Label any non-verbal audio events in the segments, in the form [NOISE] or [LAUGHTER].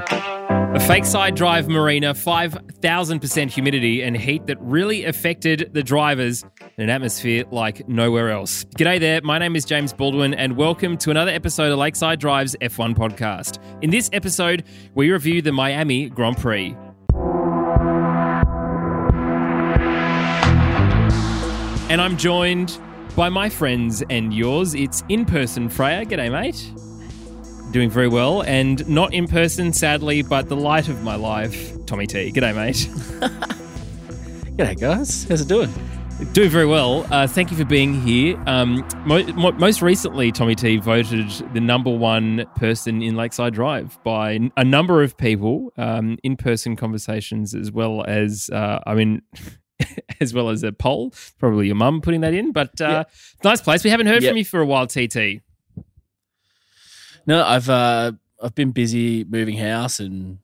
A fake side drive marina, 5,000% humidity and heat that really affected the drivers in an atmosphere like nowhere else. G'day there, my name is James Baldwin, and welcome to another episode of Lakeside Drive's F1 podcast. In this episode, we review the Miami Grand Prix. And I'm joined by my friends and yours. It's in person, Freya. G'day, mate doing very well, and not in person, sadly, but the light of my life, Tommy T. G'day, mate. [LAUGHS] G'day, guys. How's it doing? Doing very well. Uh, thank you for being here. Um, mo- mo- most recently, Tommy T voted the number one person in Lakeside Drive by a number of people, um, in person conversations, as well as, uh, I mean, [LAUGHS] as well as a poll. Probably your mum putting that in, but uh, nice place. We haven't heard Yep. from you for a while, TT. No, I've uh, I've been busy moving house and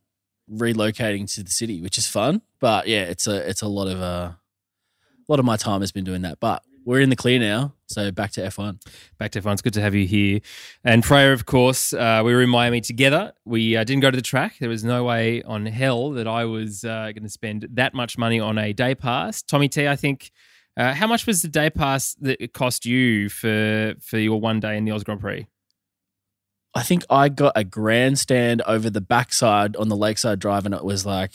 relocating to the city, which is fun. But yeah, it's a it's a lot of uh, a lot of my time has been doing that. But we're in the clear now, so back to F one. Back to F1. It's good to have you here. And Freya, of course, uh, we were in Miami together. We uh, didn't go to the track. There was no way on hell that I was uh, going to spend that much money on a day pass. Tommy T, I think. Uh, how much was the day pass that it cost you for for your one day in the Oz Grand Prix? I think I got a grandstand over the backside on the Lakeside Drive, and it was like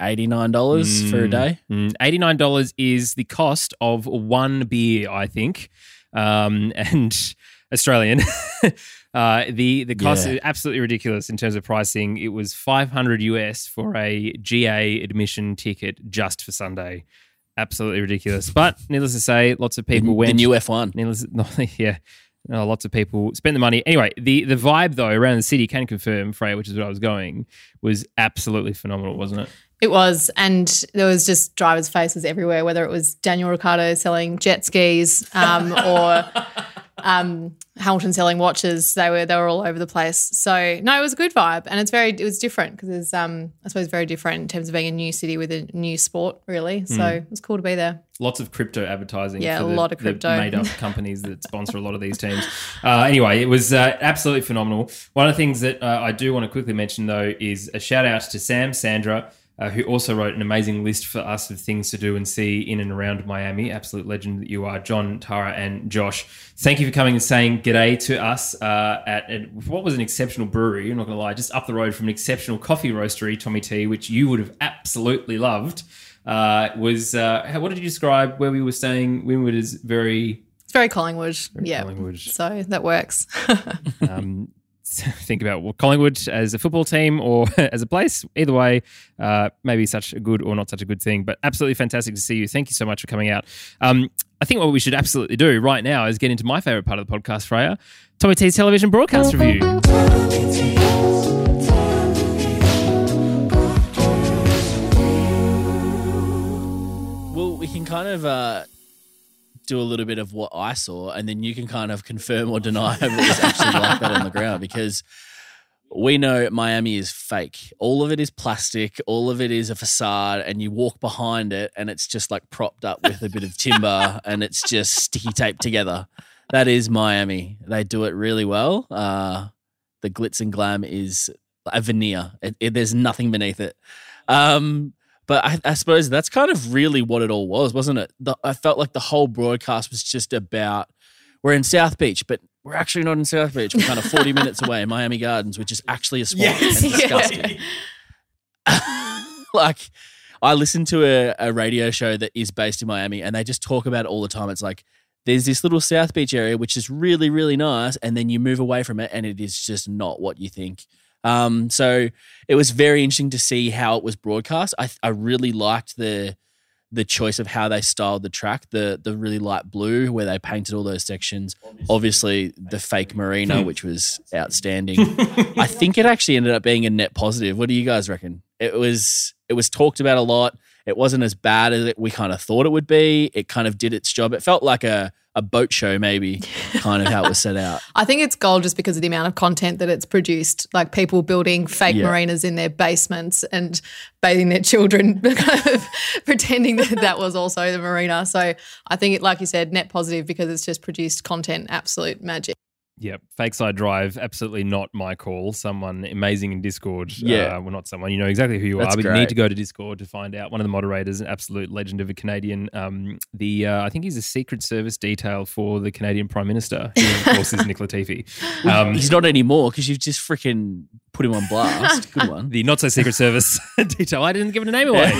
eighty nine dollars for a Mm, day. mm. Eighty-nine dollars is the cost of one beer, I think, um, [LAUGHS] and Australian. [LAUGHS] uh, the the cost Yeah. is absolutely ridiculous in terms of pricing. It was five hundred US for a GA admission ticket just for Sunday. Absolutely ridiculous. But needless to say, lots of people the, went. the new F one. Needless, no, [LAUGHS] yeah. No, lots of people spent the money. Anyway, the the vibe though around the city can confirm, Freya, which is where I was going, was absolutely phenomenal, wasn't it? It was, and there was just drivers' faces everywhere. Whether it was Daniel Ricciardo selling jet skis um, or [LAUGHS] um, Hamilton selling watches, they were they were all over the place. So no, it was a good vibe, and it's very it was different because it's um I suppose very different in terms of being a new city with a new sport, really. So it was cool to be there. lots of crypto advertising. Yeah, for a the, lot of crypto. made-up [LAUGHS] companies that sponsor a lot of these teams. Uh, anyway, it was uh, absolutely phenomenal. One of the things that uh, I do want to quickly mention, though, is a shout out to Sam Sandra. Uh, who also wrote an amazing list for us of things to do and see in and around Miami? Absolute legend that you are, John, Tara, and Josh. Thank you for coming and saying g'day to us uh, at, at what was an exceptional brewery. I'm not going to lie, just up the road from an exceptional coffee roastery, Tommy T, which you would have absolutely loved uh, was uh, what did you describe where we were staying? Wynwood is very, It's very Collingwood, very yeah. Collingwood. So that works. [LAUGHS] Um, [LAUGHS] think about Collingwood as a football team or [LAUGHS] as a place. Either way, uh, maybe such a good or not such a good thing, but absolutely fantastic to see you. Thank you so much for coming out. Um, I think what we should absolutely do right now is get into my favorite part of the podcast, Freya. Tommy T's television broadcast review. Well, we can kind of uh, do a little bit of what I saw, and then you can kind of confirm or deny if it was actually like that on the ground [LAUGHS] because we know Miami is fake. All of it is plastic, all of it is a facade, and you walk behind it, and it's just like propped up with a bit of timber [LAUGHS] and it's just sticky taped together. That is Miami. They do it really well. Uh, the glitz and glam is a veneer, it, it- there's nothing beneath it. Um, but I, I suppose that's kind of really what it all was, wasn't it? The, I felt like the whole broadcast was just about we're in South Beach, but we're actually not in South Beach. We're kind of 40 minutes away in Miami Gardens, which is actually a swamp Yes. and [LAUGHS] disgusting. [LAUGHS] like, I listen to a, a radio show that is based in Miami and they just talk about it all the time. It's like, there's this little South Beach area, which is really, really nice. And then you move away from it and it is just not what you think. Um, so it was very interesting to see how it was broadcast. I, I really liked the the choice of how they styled the track, the the really light blue where they painted all those sections. Obviously, the fake marina, which was outstanding. I think it actually ended up being a net positive. What do you guys reckon? It was it was talked about a lot. It wasn't as bad as it, we kind of thought it would be. It kind of did its job. It felt like a a boat show, maybe, kind of how it was set out. [LAUGHS] I think it's gold just because of the amount of content that it's produced. Like people building fake Yeah. marinas in their basements and bathing their children, [LAUGHS] kind of pretending that that was also the marina. So I think it, like you said, net positive because it's just produced content, absolute magic. Yep, fake side drive, absolutely not my call. Someone amazing in Discord. Yeah. uh, well, not someone. You know exactly who you That's are, but you need to go to Discord to find out. One of the moderators, an absolute legend of a Canadian. Um, the uh, I think he's a Secret Service detail for the Canadian Prime Minister. Who, of [LAUGHS] course, is Nick Latifi. Um, He's not anymore because you've just freaking put him on blast. Good one. the not so Secret Service [LAUGHS] detail. I didn't give it a name away.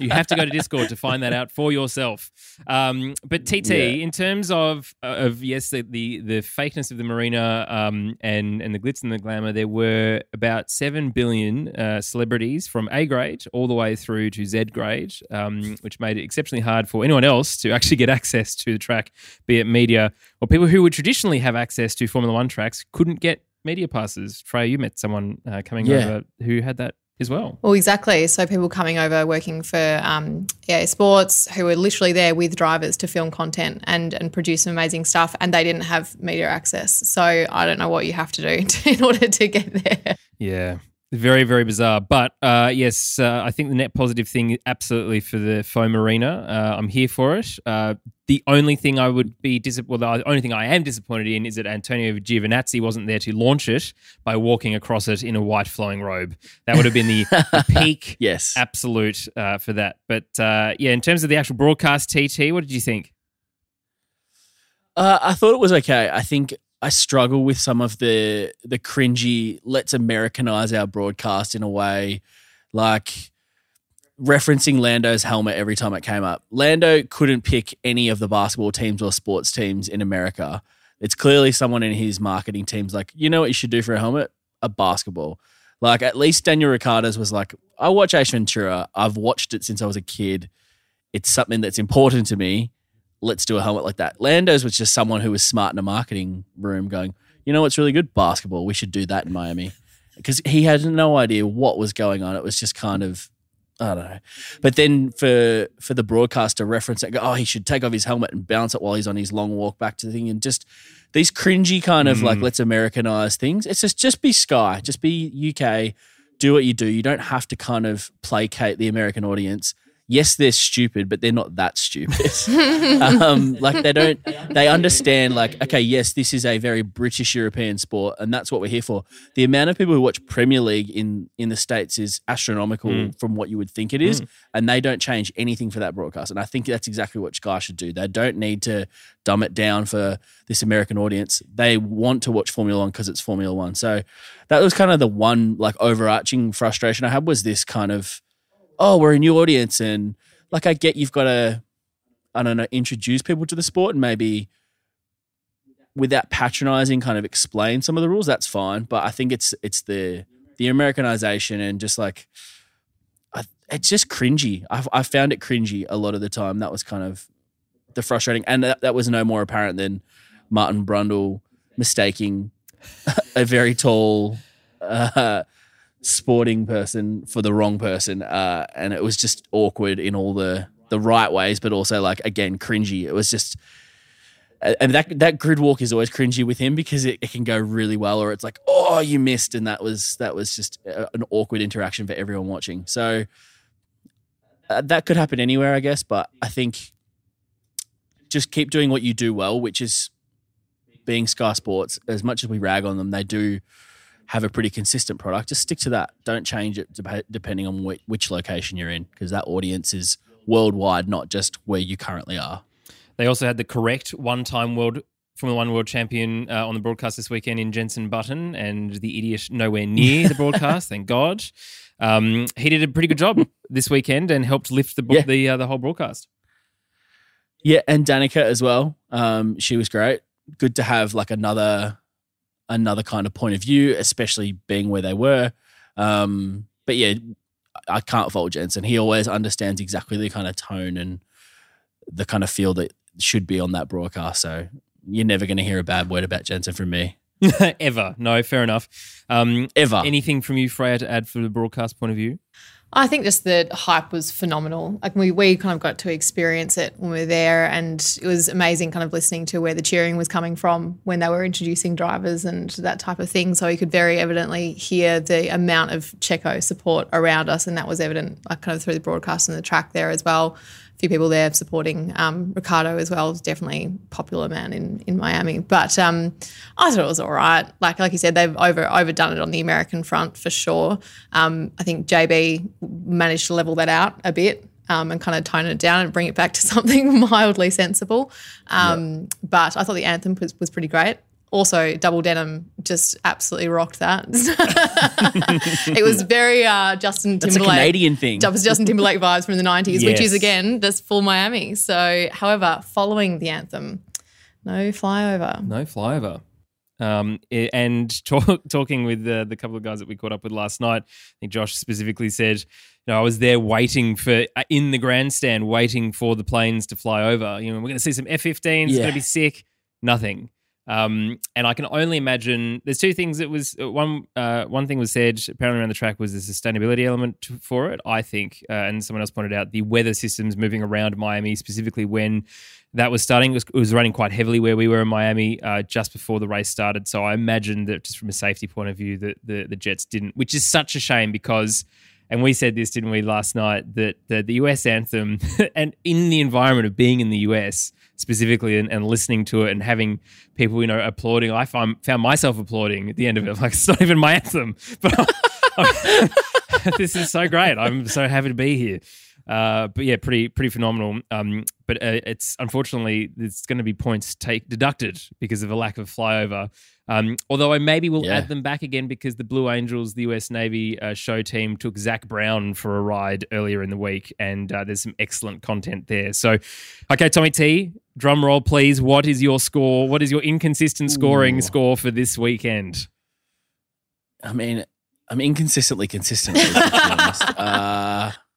you have to go to Discord to find that out for yourself. Um, but TT, Yeah. in terms of of yes, the the, the of the marina um, and and the glitz and the glamour, there were about seven billion uh, celebrities from A grade all the way through to Z grade, um, which made it exceptionally hard for anyone else to actually get [LAUGHS] access to the track, be it media or people who would traditionally have access to Formula One tracks couldn't get media passes. Freya, you met someone uh, coming Yeah. over who had that as well. Well, exactly. So people coming over working for um, EA Sports who were literally there with drivers to film content and and produce some amazing stuff, and they didn't have media access. So I don't know what you have to do [LAUGHS] to, in order to get there. Yeah. Very, very bizarre. But uh, yes, uh, I think the net positive thing absolutely for the faux marina. Uh, I'm here for it. Uh, the only thing I would be disappointed, well, the only thing I am disappointed in is that Antonio Giovinazzi wasn't there to launch it by walking across it in a white flowing robe. That would have been the, the [LAUGHS] peak Yes. absolute uh, for that. But uh, yeah, in terms of the actual broadcast, TT, what did you think? Uh, I thought it was okay. I think I struggle with some of the the cringy. Let's Americanize our broadcast in a way, like referencing Lando's helmet every time it came up. Lando couldn't pick any of the basketball teams or sports teams in America. It's clearly someone in his marketing team's like, you know what you should do for a helmet? A basketball. Like at least Daniel Ricciardo's was like, I watch Ace Ventura. I've watched it since I was a kid. It's something that's important to me let's do a helmet like that. Lando's was just someone who was smart in a marketing room going, you know what's really good? Basketball. We should do that in Miami. Because he had no idea what was going on. It was just kind of, I don't know. But then for for the broadcaster reference it, go, oh, he should take off his helmet and bounce it while he's on his long walk back to the thing. And just these cringy kind of like, mm. let's Americanize things. It's just, just be Sky, just be UK, do what you do. You don't have to kind of placate the American audience yes, they're stupid, but they're not that stupid. [LAUGHS] um, like they don't, they understand. Like, okay, yes, this is a very British European sport, and that's what we're here for. The amount of people who watch Premier League in in the states is astronomical from what you would think it is, and they don't change anything for that broadcast. And I think that's exactly what Sky should do. They don't need to dumb it down for this American audience. They want to watch Formula One because it's Formula One. So that was kind of the one like overarching frustration I had was this kind of oh, we're a new audience. And like, I get you've got to, I don't know, introduce people to the sport and maybe without patronizing, kind of explain some of the rules. That's fine. But I think it's, it's the, the Americanization and just like, I, it's just cringy. I, I found it cringy a lot of the time. That was kind of the frustrating. And that, that was no more apparent than Martin Brundle mistaking [LAUGHS] a very tall, uh, sporting person for the wrong person, uh, and it was just awkward in all the the right ways, but also like again cringy. It was just, and that that grid walk is always cringy with him because it, it can go really well, or it's like oh you missed, and that was that was just a- an awkward interaction for everyone watching. So uh, that could happen anywhere, I guess, but I think just keep doing what you do well, which is being Sky Sports. As much as we rag on them, they do have a pretty consistent product. Just stick to that. Don't change it dep- depending on whi- which location you're in, because that audience is worldwide, not just where you currently are. They also had the correct one-time world Formula One world champion uh, on the broadcast this weekend in Jensen Button, and the idiot nowhere near the [LAUGHS] broadcast. thank God. Um, he did a pretty good job this weekend and helped lift the Yeah. the uh, the whole broadcast. Yeah, and Danica as well. Um, she was great. Good to have like another another kind of point of view, especially being where they were. Um, but yeah, I can't fault Jensen. He always understands exactly the kind of tone and the kind of feel that should be on that broadcast. So you're never going to hear a bad word about Jensen from me [LAUGHS] Ever? No, fair enough. Um, ever. anything from you, Freya, to add from the broadcast point of view? I think just the hype was phenomenal. Like we, we kind of got to experience it when we were there, and it was amazing kind of listening to where the cheering was coming from when they were introducing drivers and that type of thing. So you could very evidently hear the amount of Checo support around us, and that was evident like kind of through the broadcast and the track there as well. A few people there supporting um, Ricciardo as well. Definitely popular man in in Miami. But um, I thought it was all right. Like like you said, they've over overdone it on the American front for sure. Um, I think JB managed to level that out a bit. Um, and kind of tone it down and bring it back to [LAUGHS] something mildly sensible. Um, But I thought the anthem was, was pretty great. Also, Double Denim just absolutely rocked that. [LAUGHS] it was very uh, Justin That's a Timberlake. Canadian thing. Justin Timberlake vibes from the 90s, which is again just full Miami. So, however, following the anthem, no flyover. No flyover. Um, and [LAUGHS] talk, talking with the, the couple of guys that we caught up with last night, I think Josh specifically said, you know, I was there waiting for uh, in the grandstand, waiting for the planes to fly over. You know, we're going to see some F-15s. It's Yeah. going to be sick. Nothing. Um, and I can only imagine. There's two things that was uh, one. Uh, one thing was said apparently around the track was the sustainability element for it. I think, uh, and someone else pointed out the weather systems moving around Miami, specifically when that was starting. It was, it was running quite heavily where we were in Miami uh, just before the race started. So I imagine that just from a safety point of view, that the the Jets didn't, which is such a shame because. And we said this, didn't we, last night, that the, the US anthem, [LAUGHS] and in the environment of being in the US specifically and, and listening to it and having people, you know, applauding, I found, found myself applauding at the end of it. [LAUGHS] Like, it's not even my anthem, [LAUGHS] but this is so great. I'm so happy to be here. Uh, but yeah, pretty pretty phenomenal. Um, but uh, it's unfortunately it's going to be points take deducted because of a lack of flyover. Um, although I maybe will Yeah. add them back again because the Blue Angels, the US Navy uh, show team, took Zak Brown for a ride earlier in the week, and uh, there's some excellent content there. So, okay, Tommy T, drum roll, please. What is your score? What is your inconsistent scoring Ooh. score for this weekend? I mean, I'm inconsistently consistent. to be honest. [LAUGHS]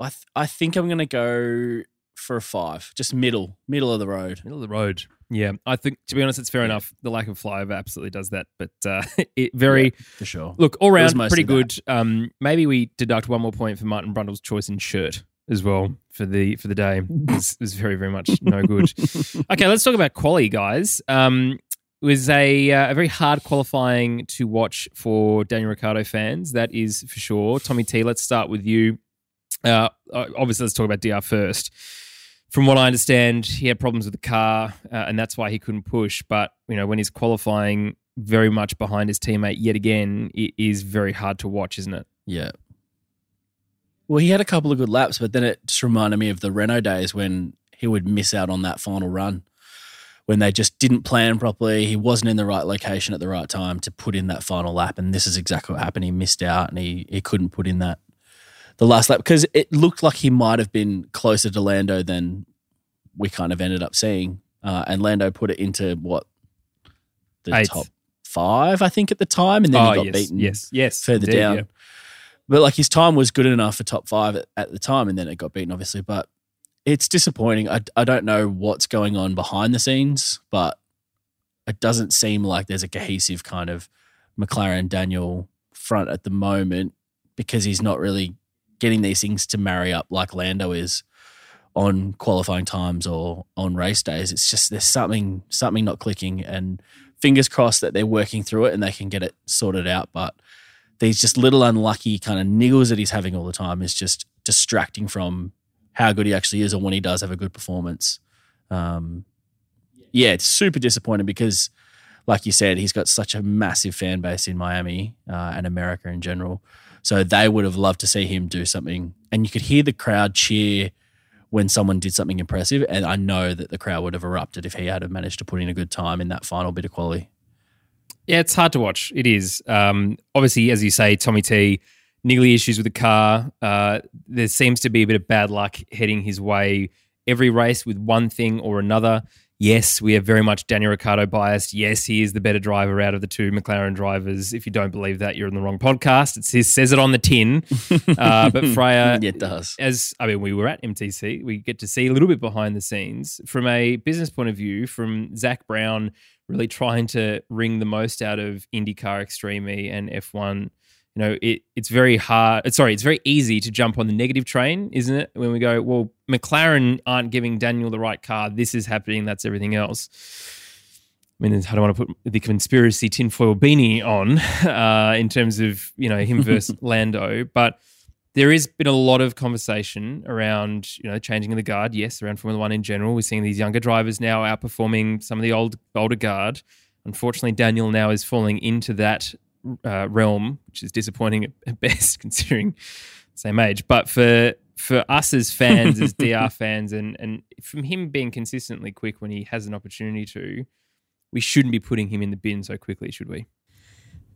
I th- I think I'm gonna go for a five, just middle, middle of the road. Middle of the road. Yeah, I think to be honest, it's fair enough. The lack of flyover absolutely does that, but uh, [LAUGHS] it very for sure. look all round pretty that. good. Um, maybe we deduct one more point for Martin Brundle's choice in shirt as well for the for the day. It was, was very very much no good. [LAUGHS] okay, let's talk about quali, guys. Um, it was a uh, a very hard qualifying to watch for Daniel Ricciardo fans. That is for sure. Tommy T, let's start with you. Uh, obviously, let's talk about DR first. From what I understand, he had problems with the car, uh, and that's why he couldn't push. But you know, when he's qualifying very much behind his teammate yet again, it is very hard to watch, isn't it? Yeah. Well, he had a couple of good laps, but then it just reminded me of the Renault days when he would miss out on that final run when they just didn't plan properly. He wasn't in the right location at the right time to put in that final lap. And this is exactly what happened. He missed out and he, he couldn't put in that the last lap because it looked like he might have been closer to Lando than we kind of ended up seeing. Uh, and Lando put it into what the Eighth. top five, I think, at the time, and then he got yes, beaten yes, yes, further indeed, down. yeah. But like his time was good enough for top five at, at the time, and then it got beaten, obviously. But it's disappointing. I, I don't know what's going on behind the scenes, but it doesn't seem like there's a cohesive kind of McLaren Daniel front at the moment because he's not really getting these things to marry up like Lando is on qualifying times or on race days. It's just there's something something not clicking, and fingers crossed that they're working through it and they can get it sorted out. But these just little unlucky kind of niggles that he's having all the time is just distracting from how good he actually is or when he does have a good performance. Um, yeah, it's super disappointing because, like you said, he's got such a massive fan base in Miami uh, and America in general. So they would have loved to see him do something. And you could hear the crowd cheer when someone did something impressive. And I know that the crowd would have erupted if he had managed to put in a good time in that final bit of quality. Yeah, it's hard to watch. It is. Um, obviously, as you say, Tommy T, niggly issues with the car. Uh, there seems to be a bit of bad luck heading his way every race with one thing or another. Yes, we are very much Daniel Ricciardo biased. Yes, he is the better driver out of the two McLaren drivers. If you don't believe that, you're in the wrong podcast. It says, says it on the tin. [LAUGHS] Uh, but Freya, it does. as I mean, we were at MTC. We get to see a little bit behind the scenes from a business point of view. From Zak Brown really trying to wring the most out of IndyCar Extreme E and F1. You know, it, it's very hard. Sorry, it's very easy to jump on the negative train, isn't it? When we go, well, McLaren aren't giving Daniel the right car. This is happening. That's everything else. I mean, I don't want to put the conspiracy tinfoil beanie on uh, in terms of you know him versus [LAUGHS] Lando, but there has been a lot of conversation around, you know, changing of the guard. Yes, around Formula One in general. We're seeing these younger drivers now outperforming some of the old older guard. Unfortunately, Daniel now is falling into that uh, realm, which is disappointing at best, [LAUGHS] considering same age. But for for us as fans, as [LAUGHS] DR fans, and and from him being consistently quick when he has an opportunity to, we shouldn't be putting him in the bin so quickly, should we?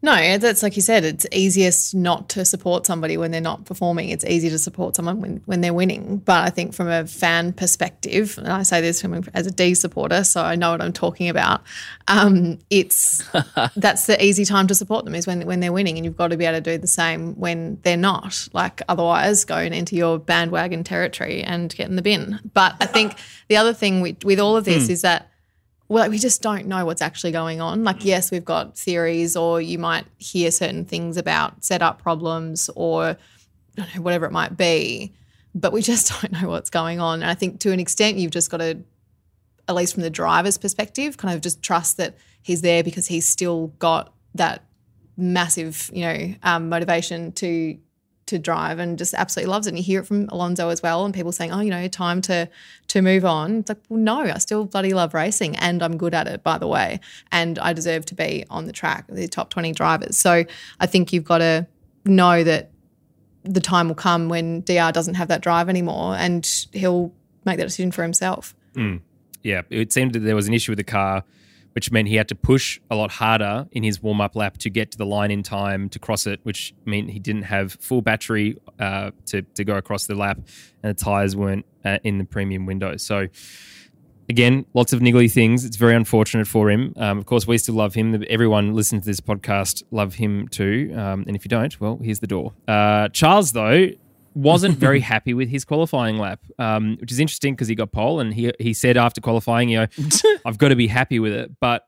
No, that's like you said, it's easiest not to support somebody when they're not performing. It's easy to support someone when, when they're winning. But I think from a fan perspective, and I say this as a D supporter, so I know what I'm talking about. Um, it's [LAUGHS] that's the easy time to support them is when when they're winning, and you've got to be able to do the same when they're not. Like otherwise, going into your bandwagon territory and get in the bin. But I think the other thing with, with all of this mm. is that well, we just don't know what's actually going on. Like, yes, we've got theories, or you might hear certain things about setup problems or know, whatever it might be, but we [LAUGHS] just don't know what's going on. And I think to an extent, you've just got to, at least from the driver's perspective, kind of just trust that he's there because he's still got that massive, you know, um, motivation to to drive and just absolutely loves it. And you hear it from Alonso as well, and people saying, "Oh, you know, time to to move on." It's like, well, no, I still bloody love racing, and I'm good at it, by the way, and I deserve to be on the track, the top twenty drivers. So I think you've got to know that the time will come when DR doesn't have that drive anymore, and he'll make that decision for himself. Mm. Yeah, it seemed that there was an issue with the car which meant he had to push a lot harder in his warm up lap to get to the line in time to cross it, which meant he didn't have full battery uh, to, to go across the lap, and the tyres weren't uh, in the premium window. So, again, lots of niggly things. It's very unfortunate for him. Um, of course, we still love him. Everyone listening to this podcast love him too. Um, and if you don't, well, here's the door. Uh, Charles, though, wasn't [LAUGHS] very happy with his qualifying lap, um, which is interesting because he got pole and he he said after qualifying, you know, [LAUGHS] I've got to be happy with it. But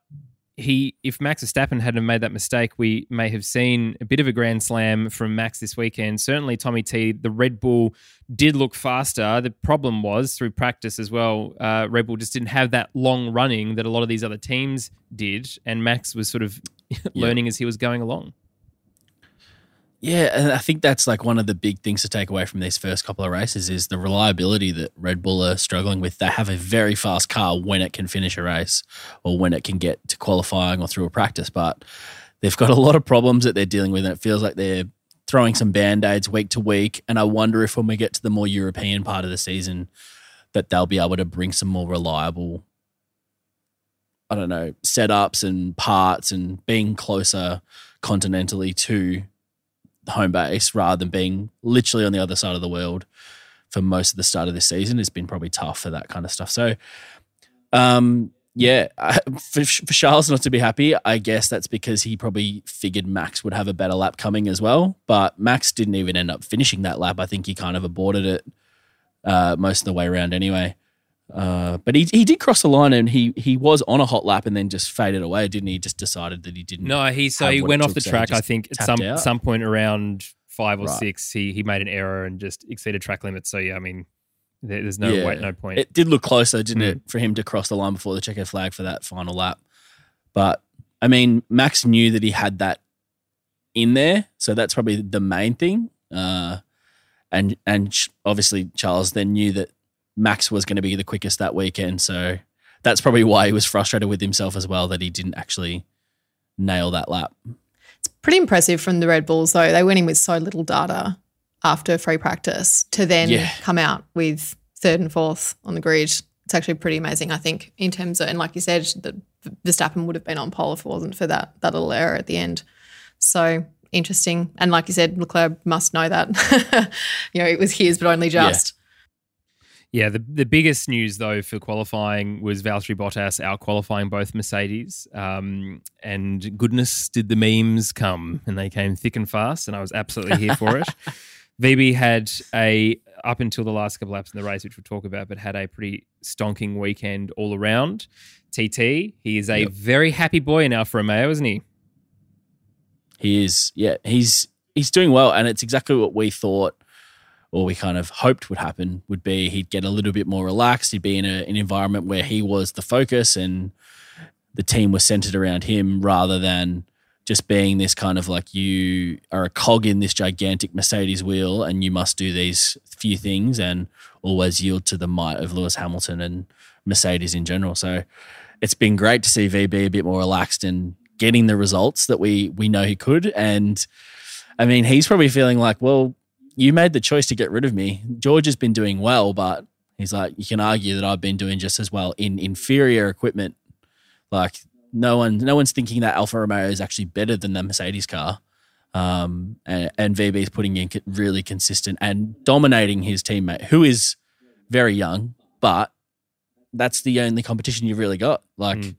he, if Max Verstappen hadn't made that mistake, we may have seen a bit of a grand slam from Max this weekend. Certainly, Tommy T, the Red Bull did look faster. The problem was through practice as well. Uh, Red Bull just didn't have that long running that a lot of these other teams did, and Max was sort of [LAUGHS] learning yeah. as he was going along. Yeah, and I think that's like one of the big things to take away from these first couple of races is the reliability that Red Bull are struggling with. They have a very fast car when it can finish a race or when it can get to qualifying or through a practice, but they've got a lot of problems that they're dealing with, and it feels like they're throwing some band aids week to week. And I wonder if when we get to the more European part of the season, that they'll be able to bring some more reliable, I don't know, setups and parts and being closer continentally to home base rather than being literally on the other side of the world for most of the start of this season has been probably tough for that kind of stuff. So, um, yeah, [LAUGHS] for, for Charles not to be happy, I guess that's because he probably figured Max would have a better lap coming as well. But Max didn't even end up finishing that lap. I think he kind of aborted it uh, most of the way around anyway. Uh, but he he did cross the line and he he was on a hot lap and then just faded away, didn't he? Just decided that he didn't. No, he so he went off the track. I think at some out. some point around five or right. six, he he made an error and just exceeded track limits. So yeah, I mean, there, there's no yeah. wait, no point. It did look closer, didn't mm. it, for him to cross the line before the checkered flag for that final lap? But I mean, Max knew that he had that in there, so that's probably the main thing. Uh, and and obviously Charles then knew that Max was going to be the quickest that weekend. So that's probably why he was frustrated with himself as well that he didn't actually nail that lap. It's pretty impressive from the Red Bulls, though. They went in with so little data after free practice to then yeah. come out with third and fourth on the grid. It's actually pretty amazing, I think, in terms of, and like you said, the Verstappen would have been on pole if it wasn't for that that little error at the end. So interesting. And like you said, Leclerc must know that. [LAUGHS] you know, it was his, but only just. Yeah. The, the biggest news though for qualifying was Valtteri Bottas out qualifying both Mercedes. Um, and goodness, did the memes come, and they came thick and fast, and I was absolutely here for it. [LAUGHS] VB had a up until the last couple laps in the race, which we'll talk about, but had a pretty stonking weekend all around. TT, he is a yep. very happy boy in Alfa Romeo, isn't he? He is. Yeah, he's he's doing well, and it's exactly what we thought or we kind of hoped would happen would be he'd get a little bit more relaxed. He'd be in a, an environment where he was the focus and the team was centered around him rather than just being this kind of like you are a cog in this gigantic Mercedes wheel and you must do these few things and always yield to the might of Lewis Hamilton and Mercedes in general. So it's been great to see VB a bit more relaxed and getting the results that we we know he could. And I mean, he's probably feeling like, well, you made the choice to get rid of me. George has been doing well, but he's like, you can argue that I've been doing just as well in inferior equipment. Like no one, no one's thinking that Alfa Romeo is actually better than the Mercedes car. Um, and, and VB is putting in really consistent and dominating his teammate, who is very young, but that's the only competition you've really got. Like mm.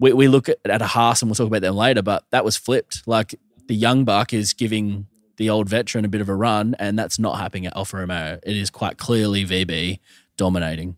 we, we look at, at a Haas and we'll talk about them later, but that was flipped. Like the young buck is giving the old veteran a bit of a run, and that's not happening at Alfa Romeo. It is quite clearly VB dominating.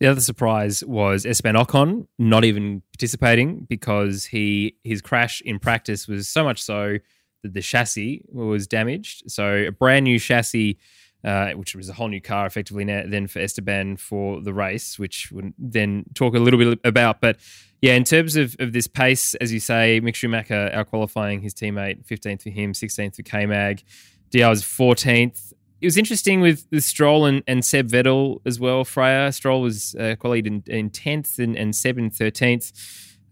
The other surprise was Esteban Ocon not even participating because he his crash in practice was so much so that the chassis was damaged. So a brand new chassis, uh, which was a whole new car effectively now, then for Esteban for the race, which would then talk a little bit about. But yeah, in terms of, of this pace, as you say, Mick Schumacher out qualifying his teammate, 15th for him, 16th for K Mag. DRS was 14th it was interesting with, with Stroll and, and Seb Vettel as well. Freya Stroll was uh, qualified in, in 10th and, and Seb in 13th.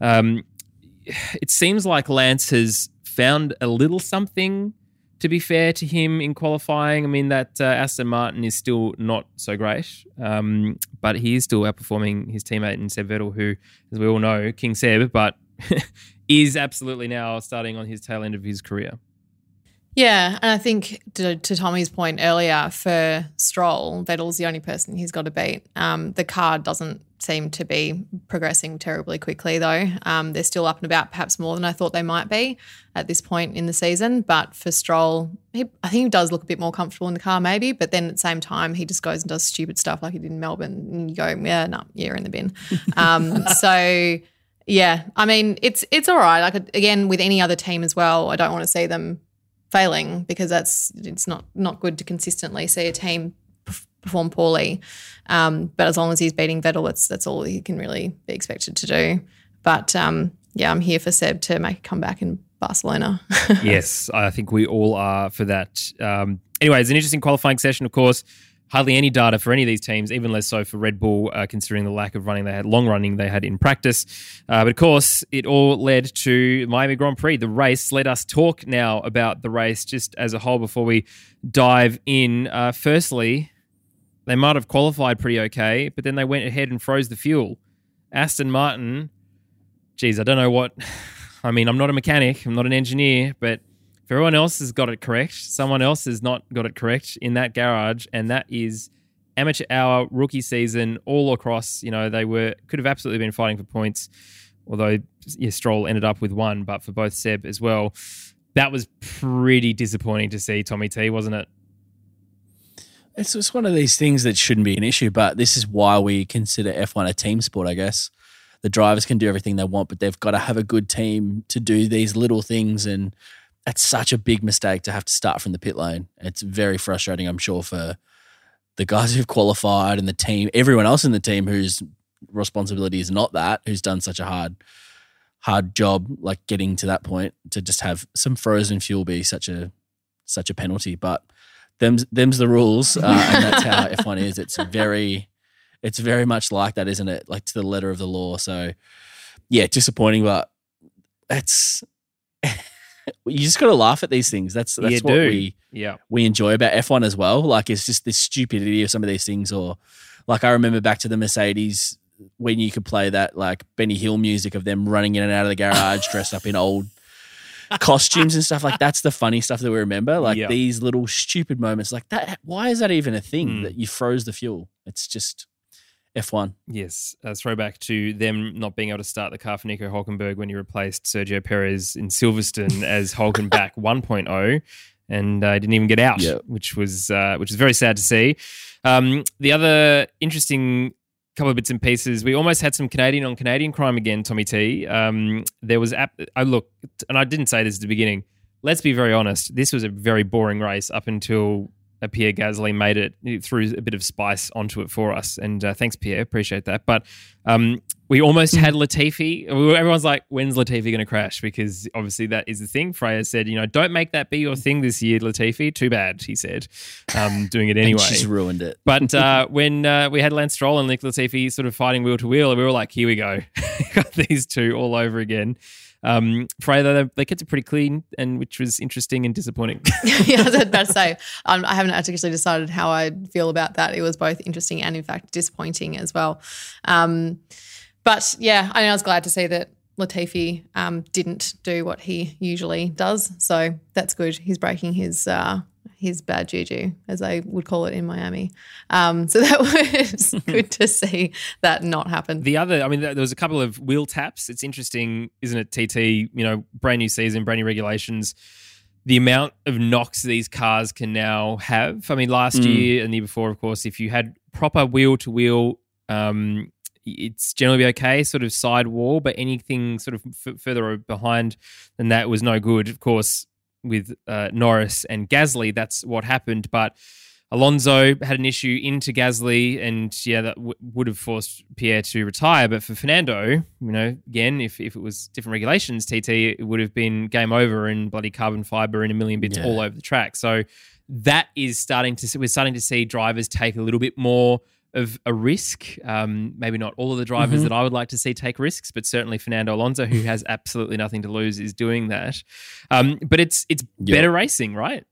Um, [SIGHS] it seems like Lance has found a little something. To be fair to him in qualifying, I mean that uh, Aston Martin is still not so great, um, but he is still outperforming his teammate in Seb Vettel, who, as we all know, King Seb, but [LAUGHS] is absolutely now starting on his tail end of his career. Yeah, and I think to, to, Tommy's point earlier, for Stroll, Vettel's the only person he's got to beat. Um, the car doesn't seem to be progressing terribly quickly, though. Um, they're still up and about, perhaps more than I thought they might be at this point in the season. But for Stroll, he, I think he does look a bit more comfortable in the car, maybe. But then at the same time, he just goes and does stupid stuff like he did in Melbourne, and you go, yeah, no, you're in the bin. [LAUGHS] Um, so. Yeah, I mean it's it's all right. Like again, with any other team as well, I don't want to see them failing because that's it's not not good to consistently see a team perform poorly. Um, but as long as he's beating Vettel, that's that's all he can really be expected to do. But um, yeah, I'm here for Seb to make a comeback in Barcelona. [LAUGHS] yes, I think we all are for that. Um, anyway, it's an interesting qualifying session, of course hardly any data for any of these teams, even less so for Red Bull, uh, considering the lack of running they had, long running they had in practice. Uh, but of course, it all led to Miami Grand Prix. The race. Let us talk now about the race just as a whole before we dive in. Uh, firstly, they might have qualified pretty okay, but then they went ahead and froze the fuel. Aston Martin, geez, I don't know what. [LAUGHS] I mean, I'm not a mechanic, I'm not an engineer, but if everyone else has got it correct, someone else has not got it correct in that garage, and that is amateur hour rookie season all across. You know, they were could have absolutely been fighting for points, although yeah, Stroll ended up with one, but for both Seb as well. That was pretty disappointing to see, Tommy T, wasn't it? It's just one of these things that shouldn't be an issue, but this is why we consider F1 a team sport, I guess. The drivers can do everything they want, but they've got to have a good team to do these little things and that's such a big mistake to have to start from the pit lane. It's very frustrating, I'm sure, for the guys who've qualified and the team, everyone else in the team whose responsibility is not that, who's done such a hard, hard job, like getting to that point to just have some frozen fuel be such a such a penalty. But them's them's the rules, uh, and that's how [LAUGHS] F1 is. It's very, it's very much like that, isn't it? Like to the letter of the law. So, yeah, disappointing, but it's [LAUGHS] you just got to laugh at these things. That's that's you what do. we yeah we enjoy about F1 as well. Like it's just this stupidity of some of these things, or like I remember back to the Mercedes when you could play that like Benny Hill music of them running in and out of the garage dressed up in old costumes and stuff like that's the funny stuff that we remember like yep. these little stupid moments like that why is that even a thing mm. that you froze the fuel it's just F1. Yes, a throwback to them not being able to start the car for Nico Hulkenberg when he replaced Sergio Perez in Silverstone [LAUGHS] as Hulkenback 1.0 and uh, didn't even get out, yep. which was uh, which is very sad to see. Um, the other interesting couple of bits and pieces, we almost had some Canadian on Canadian crime again. Tommy T. Um, there was I uh, look, and I didn't say this at the beginning. Let's be very honest. This was a very boring race up until Pierre Gasly made it threw a bit of spice onto it for us, and uh, thanks Pierre, appreciate that. But um, We almost had Latifi. Everyone's like, when's Latifi going to crash? Because obviously that is the thing. Freya said, you know, don't make that be your thing this year, Latifi. Too bad, he said. Um, [LAUGHS] doing it And anyway. she's ruined it. But uh, [LAUGHS] when uh, we had Lance Stroll and Nick Latifi sort of fighting wheel to wheel, we were like, here we go. [LAUGHS] Got these two all over again. Um, Freya, though, they, they kept it pretty clean, and which was interesting and disappointing. yeah, I was about to say, um, I haven't actually decided how I feel about that. It was both interesting and, in fact, disappointing as well. Um, but yeah, I, mean, I was glad to see that Latifi um, didn't do what he usually does. So that's good. He's breaking his uh, his bad juju, as they would call it in Miami. Um, so that [LAUGHS] was good to see that not happen. the other, I mean, there there was a couple of wheel taps. It's interesting, isn't it? TT, you know, brand new season, brand new regulations. The amount of knocks these cars can now have. I mean, last Mm. year and the year before, of course, if you had proper wheel to wheel, um, it's generally okay, sort of side wall, but anything sort of f- further behind than that was no good. Of course, with uh, Norris and Gasly, that's what happened. But Alonso had an issue into Gasly, and yeah, that w- would have forced Pierre to retire. But for Fernando, you know, again, if, if it was different regulations, TT, it would have been game over and bloody carbon fiber in a million bits Yeah. all over the track. So that is starting to we're starting to see drivers take a little bit more of a risk. Um, maybe not all of the drivers Mhm. that I would like to see take risks, but certainly Fernando Alonso, who has absolutely nothing to lose, is doing that. Um, but it's it's Yeah. better racing, right?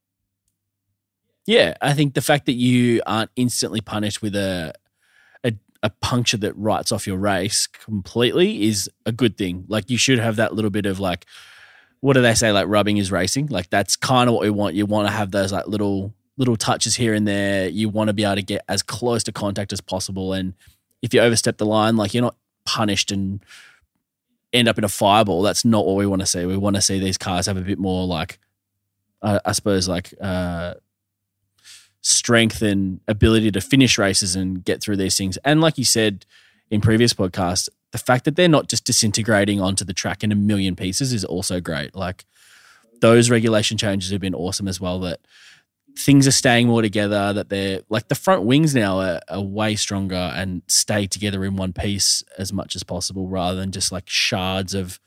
Yeah, I think the fact that you aren't instantly punished with a, a a puncture that writes off your race completely is a good thing. Like you should have that little bit of like, what do they say? Like rubbing is racing. Like that's kind of what we want. You want to have those like little little touches here and there. You want to be able to get as close to contact as possible. And if you overstep the line, like you're not punished and end up in a fireball. That's not what we want to see. We want to see these cars have a bit more like, uh, I suppose, like. uh strength and ability to finish races and get through these things. And like you said in previous podcasts, the fact that they're not just disintegrating onto the track in a million pieces is also great. Like those regulation changes have been awesome as well. That things are staying more together. That they're like the front wings now are, are way stronger and stay together in one piece as much as possible, rather than just like shards of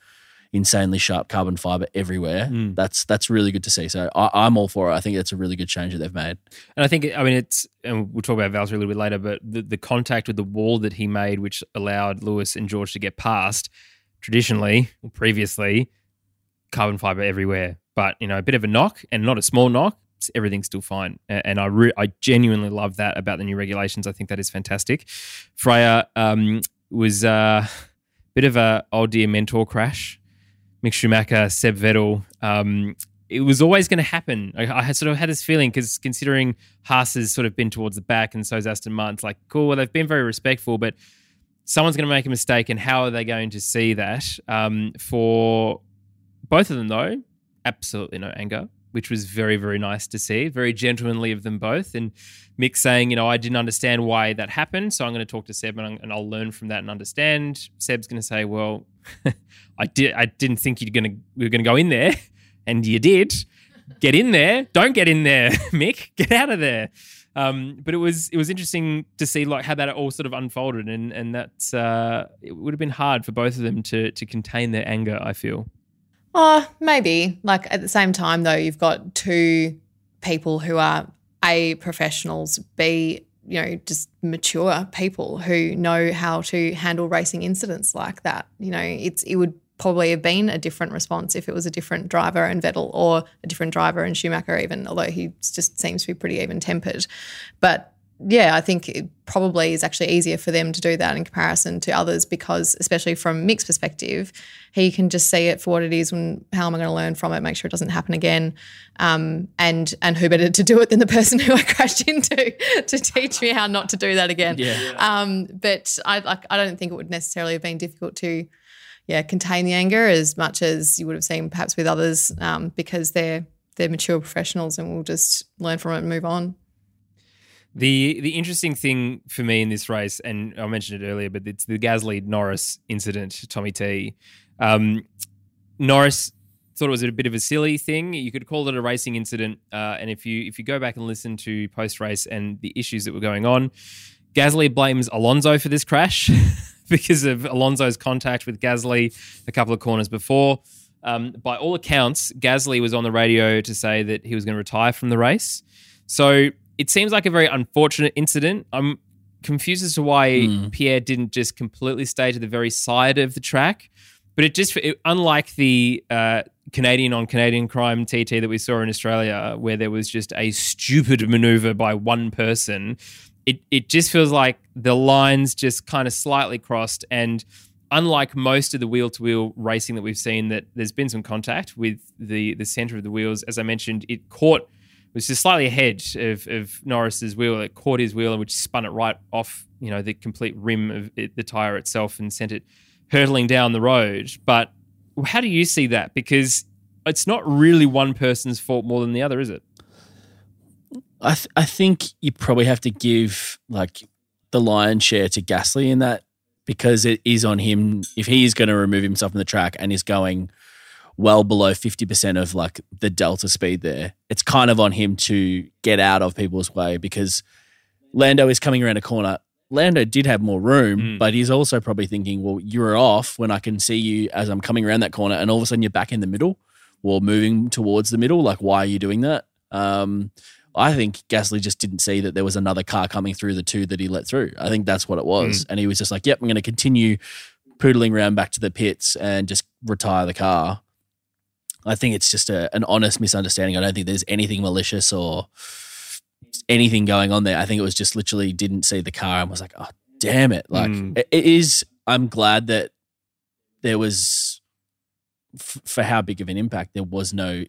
insanely sharp carbon fiber everywhere. Mm. That's that's really good to see. So I, I'm all for it. I think that's a really good change that they've made. And I think, I mean, it's, and we'll talk about Valtteri a little bit later, but the, the contact with the wall that he made, which allowed Lewis and George to get past, traditionally, or previously, carbon fiber everywhere. But, you know, a bit of a knock and not a small knock, everything's still fine. And I re- I genuinely love that about the new regulations. I think that is fantastic. Freya um, was uh, a bit of a, old dear, mentor crash. Mick Schumacher, Seb Vettel. Um, it was always going to happen. I, I sort of had this feeling because considering Haas has sort of been towards the back and so is Aston Martin's like, cool, well, they've been very respectful, but someone's going to make a mistake. And how are they going to see that? Um, for both of them, though, absolutely no anger, which was very, very nice to see. Very gentlemanly of them both. And Mick saying, you know, I didn't understand why that happened. So I'm going to talk to Seb and, and I'll learn from that and understand. Seb's going to say, well, [LAUGHS] I did. I didn't think you're going to we were going to go in there, [LAUGHS] and you did. Get in there. Don't get in there, [LAUGHS] Mick. Get out of there. Um, but it was it was interesting to see like how that all sort of unfolded, and and that's uh, it would have been hard for both of them to to contain their anger. I feel. Oh, maybe. Like at the same time, though, you've got two people who are A, professionals, B, you know, just mature people who know how to handle racing incidents like that. You know, it's it would probably have been a different response if it was a different driver and Vettel or a different driver and Schumacher even, although he just seems to be pretty even tempered. But yeah, I think it probably is actually easier for them to do that in comparison to others because, especially from Mick's perspective, he can just see it for what it is and how am I going to learn from it, make sure it doesn't happen again. Um, and and who better to do it than the person who I crashed into [LAUGHS] to teach me how not to do that again. Yeah. Um, but I like I don't think it would necessarily have been difficult to yeah contain the anger as much as you would have seen perhaps with others um, because they're they're mature professionals and we'll just learn from it and move on. The the interesting thing for me in this race, and I mentioned it earlier, but it's the Gasly Norris incident. Tommy T. Um, Norris thought it was a bit of a silly thing. You could call it a racing incident, uh, and if you if you go back and listen to post race and the issues that were going on, Gasly blames Alonso for this crash [LAUGHS] because of Alonso's contact with Gasly a couple of corners before. Um, by all accounts, Gasly was on the radio to say that he was going to retire from the race. So it seems like a very unfortunate incident. I'm confused as to why Pierre didn't just completely stay to the very side of the track. But it just, it, unlike the uh, Canadian on Canadian crime TT that we saw in Australia, where there was just a stupid maneuver by one person, it, it just feels like the lines just kind of slightly crossed. And unlike most of the wheel to wheel racing that we've seen, that there's been some contact with the, the center of the wheels. As I mentioned, it caught was just slightly ahead of, of Norris's wheel. It caught his wheel, and which spun it right off, you know, the complete rim of it, the tire itself and sent it hurtling down the road. But how do you see that? Because it's not really one person's fault more than the other, is it? I th- I think you probably have to give like the lion's share to Gasly in that because it is on him if he is going to remove himself from the track and is going well below 50% of like the delta speed there it's kind of on him to get out of people's way because Lando is coming around a corner Lando did have more room Mm. but he's also probably thinking well you're off when I can see you as I'm coming around that corner and all of a sudden you're back in the middle or moving towards the middle like why are you doing that um I think Gasly just didn't see that there was another car coming through the two that he let through. I think that's what it was. And he was just like, yep, I'm going to continue poodling around back to the pits and just retire the car. I think it's just a, an honest misunderstanding. I don't think there's anything malicious or anything going on there. I think it was just literally didn't see the car and was like, oh, damn it. Like, Mm. it- is, I'm glad that there was, f- for how big of an impact, there was no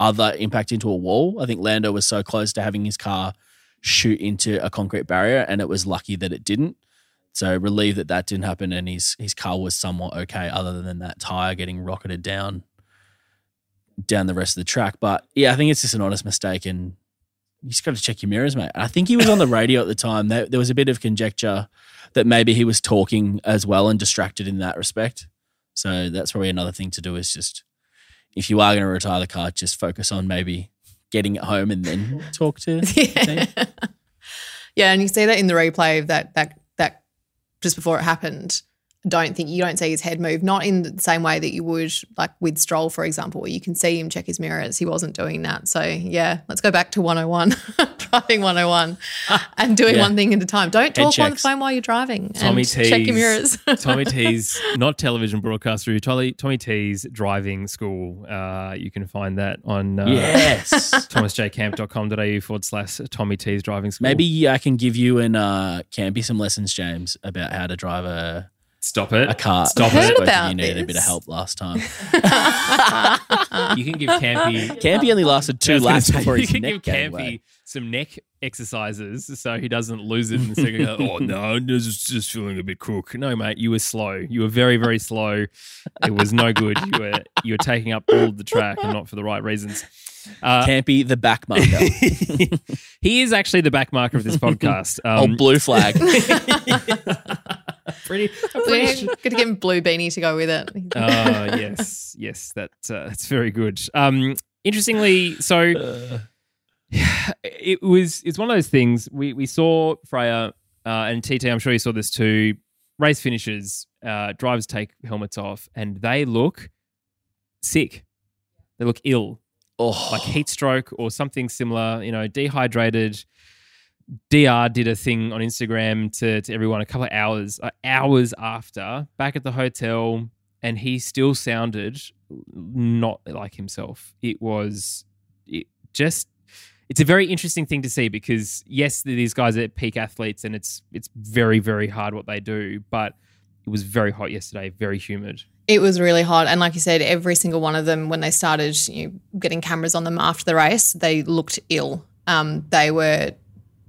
other impact into a wall. I think Lando was so close to having his car shoot into a concrete barrier, and it was lucky that it didn't. So relieved that that didn't happen, and his his car was somewhat okay, other than that tire getting rocketed down down the rest of the track. But yeah, I think it's just an honest mistake, and you just got to check your mirrors, mate. I think he was on the radio at the time. There, there was a bit of conjecture that maybe he was talking as well and distracted in that respect. So that's probably another thing to do is just if you are going to retire the car, just focus on maybe getting it home and then [LAUGHS] talk to. [LAUGHS] yeah. yeah, and you see that in the replay of that that that just before it happened. Don't think you don't see his head move, not in the same way that you would like with Stroll, for example, where you can see him check his mirrors. He wasn't doing that. So yeah, let's go back to 101, driving [LAUGHS] 101, [LAUGHS] and doing Yeah. one thing at a time. Don't talk on the phone while you're driving. Tommy and check your mirrors. [LAUGHS] Tommy T's, not television broadcaster, Tommy, Tommy T's driving school. Uh, you can find that on uh, Yes. thomasjcamp.com.au forward slash Tommy T's driving school. Maybe I can give you and uh, Campy some lessons, James, about how to drive a, stop it. I can't. Stop Heard it. Both about you needed a bit of help last time. [LAUGHS] You can give Campy. Campy only lasted two was gonna laps say, before you his can neck give Campy way. some neck exercises so he doesn't lose it in the second. oh no, just just feeling a bit crook. No, mate, you were slow. You were very very slow. It was no good. You were you were taking up all of the track and not for the right reasons. Uh, Campy, the back marker. [LAUGHS] he is actually the back marker of this [LAUGHS] podcast. oh, Um, blue flag. [LAUGHS] pretty, We're going to get him blue beanie to go with it. [LAUGHS] Oh yes, yes, that uh, that's very good. Um, interestingly, so Uh, [LAUGHS] [SIGHS] it was it's one of those things we we saw Freya uh, and TT. I'm sure you saw this too. Race finishes, uh, drivers take helmets off, and they look sick. They look ill, oh, like heat stroke or something similar. You know, dehydrated. Dr did a thing on Instagram to, to everyone a couple of hours uh, hours after back at the hotel, and he still sounded not like himself. It was it just it's a very interesting thing to see because yes, these guys are peak athletes and it's it's very very hard what they do, but it was very hot yesterday, very humid. It was really hot, and like you said, every single one of them, when they started you know, getting cameras on them after the race, they looked ill. Um, they were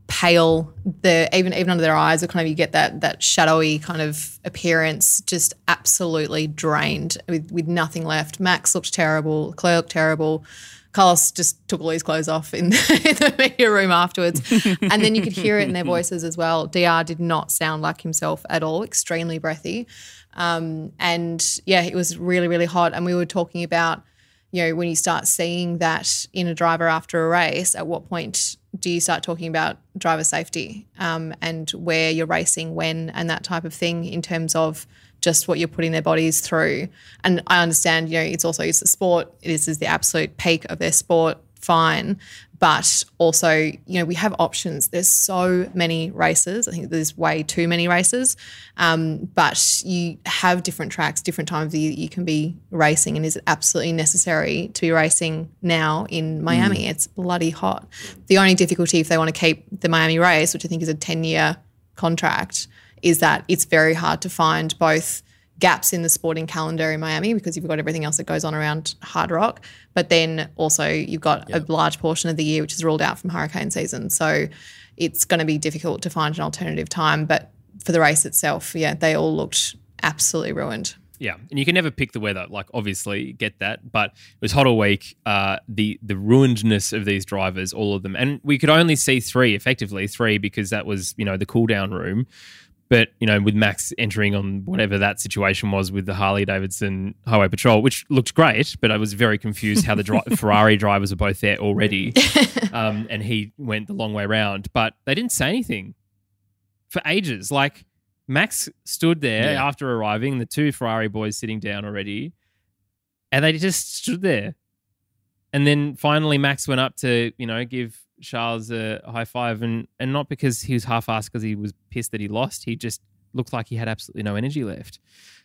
pale. The even even under their eyes, it kind of you get that that shadowy kind of appearance, just absolutely drained with with nothing left. Max looked terrible. Claire looked terrible. Carlos just took all his clothes off in [LAUGHS] the, in the media room afterwards. and then you could hear it in their voices as well. DR did not sound like himself at all, extremely breathy. Um, and yeah, it was really, really hot. And we were talking about, you know, when you start seeing that in a driver after a race, at what point do you start talking about driver safety um, and where you're racing, when, and that type of thing in terms of just what you're putting their bodies through? And I understand, you know, it's also it's a sport. This is the absolute peak of their sport. Fine, but also you know we have options. There's so many races. I think there's way too many races. Um, but you have different tracks different times of the year you can be racing. And is it absolutely necessary to be racing now in miami? Mm. it's bloody hot. The only difficulty if they want to keep the miami race which i think is a 10 year contract is that it's very hard to find both gaps in the sporting calendar in Miami because you've got everything else that goes on around Hard Rock. But then also you've got yep. a large portion of the year which is ruled out from hurricane season. So it's going to be difficult to find an alternative time. But for the race itself, yeah, they all looked absolutely ruined. Yeah, and you can never pick the weather. Like, obviously, get that, but it was hot all week. Uh, the the ruinedness of these drivers, all of them, and we could only see three, effectively three, because that was you know the cool down room. But you know, with Max entering on whatever that situation was with the Harley Davidson Highway Patrol, which looked great, but I was very confused how the dri- [LAUGHS] Ferrari drivers were both there already, [LAUGHS] um, and he went the long way around. But they didn't say anything for ages. Like Max stood there yeah. after arriving, the two Ferrari boys sitting down already, and they just stood there. And then finally, Max went up to you know give Charles a high five, and and not because he was half-assed because he was pissed that he lost. He just looked like he had absolutely no energy left.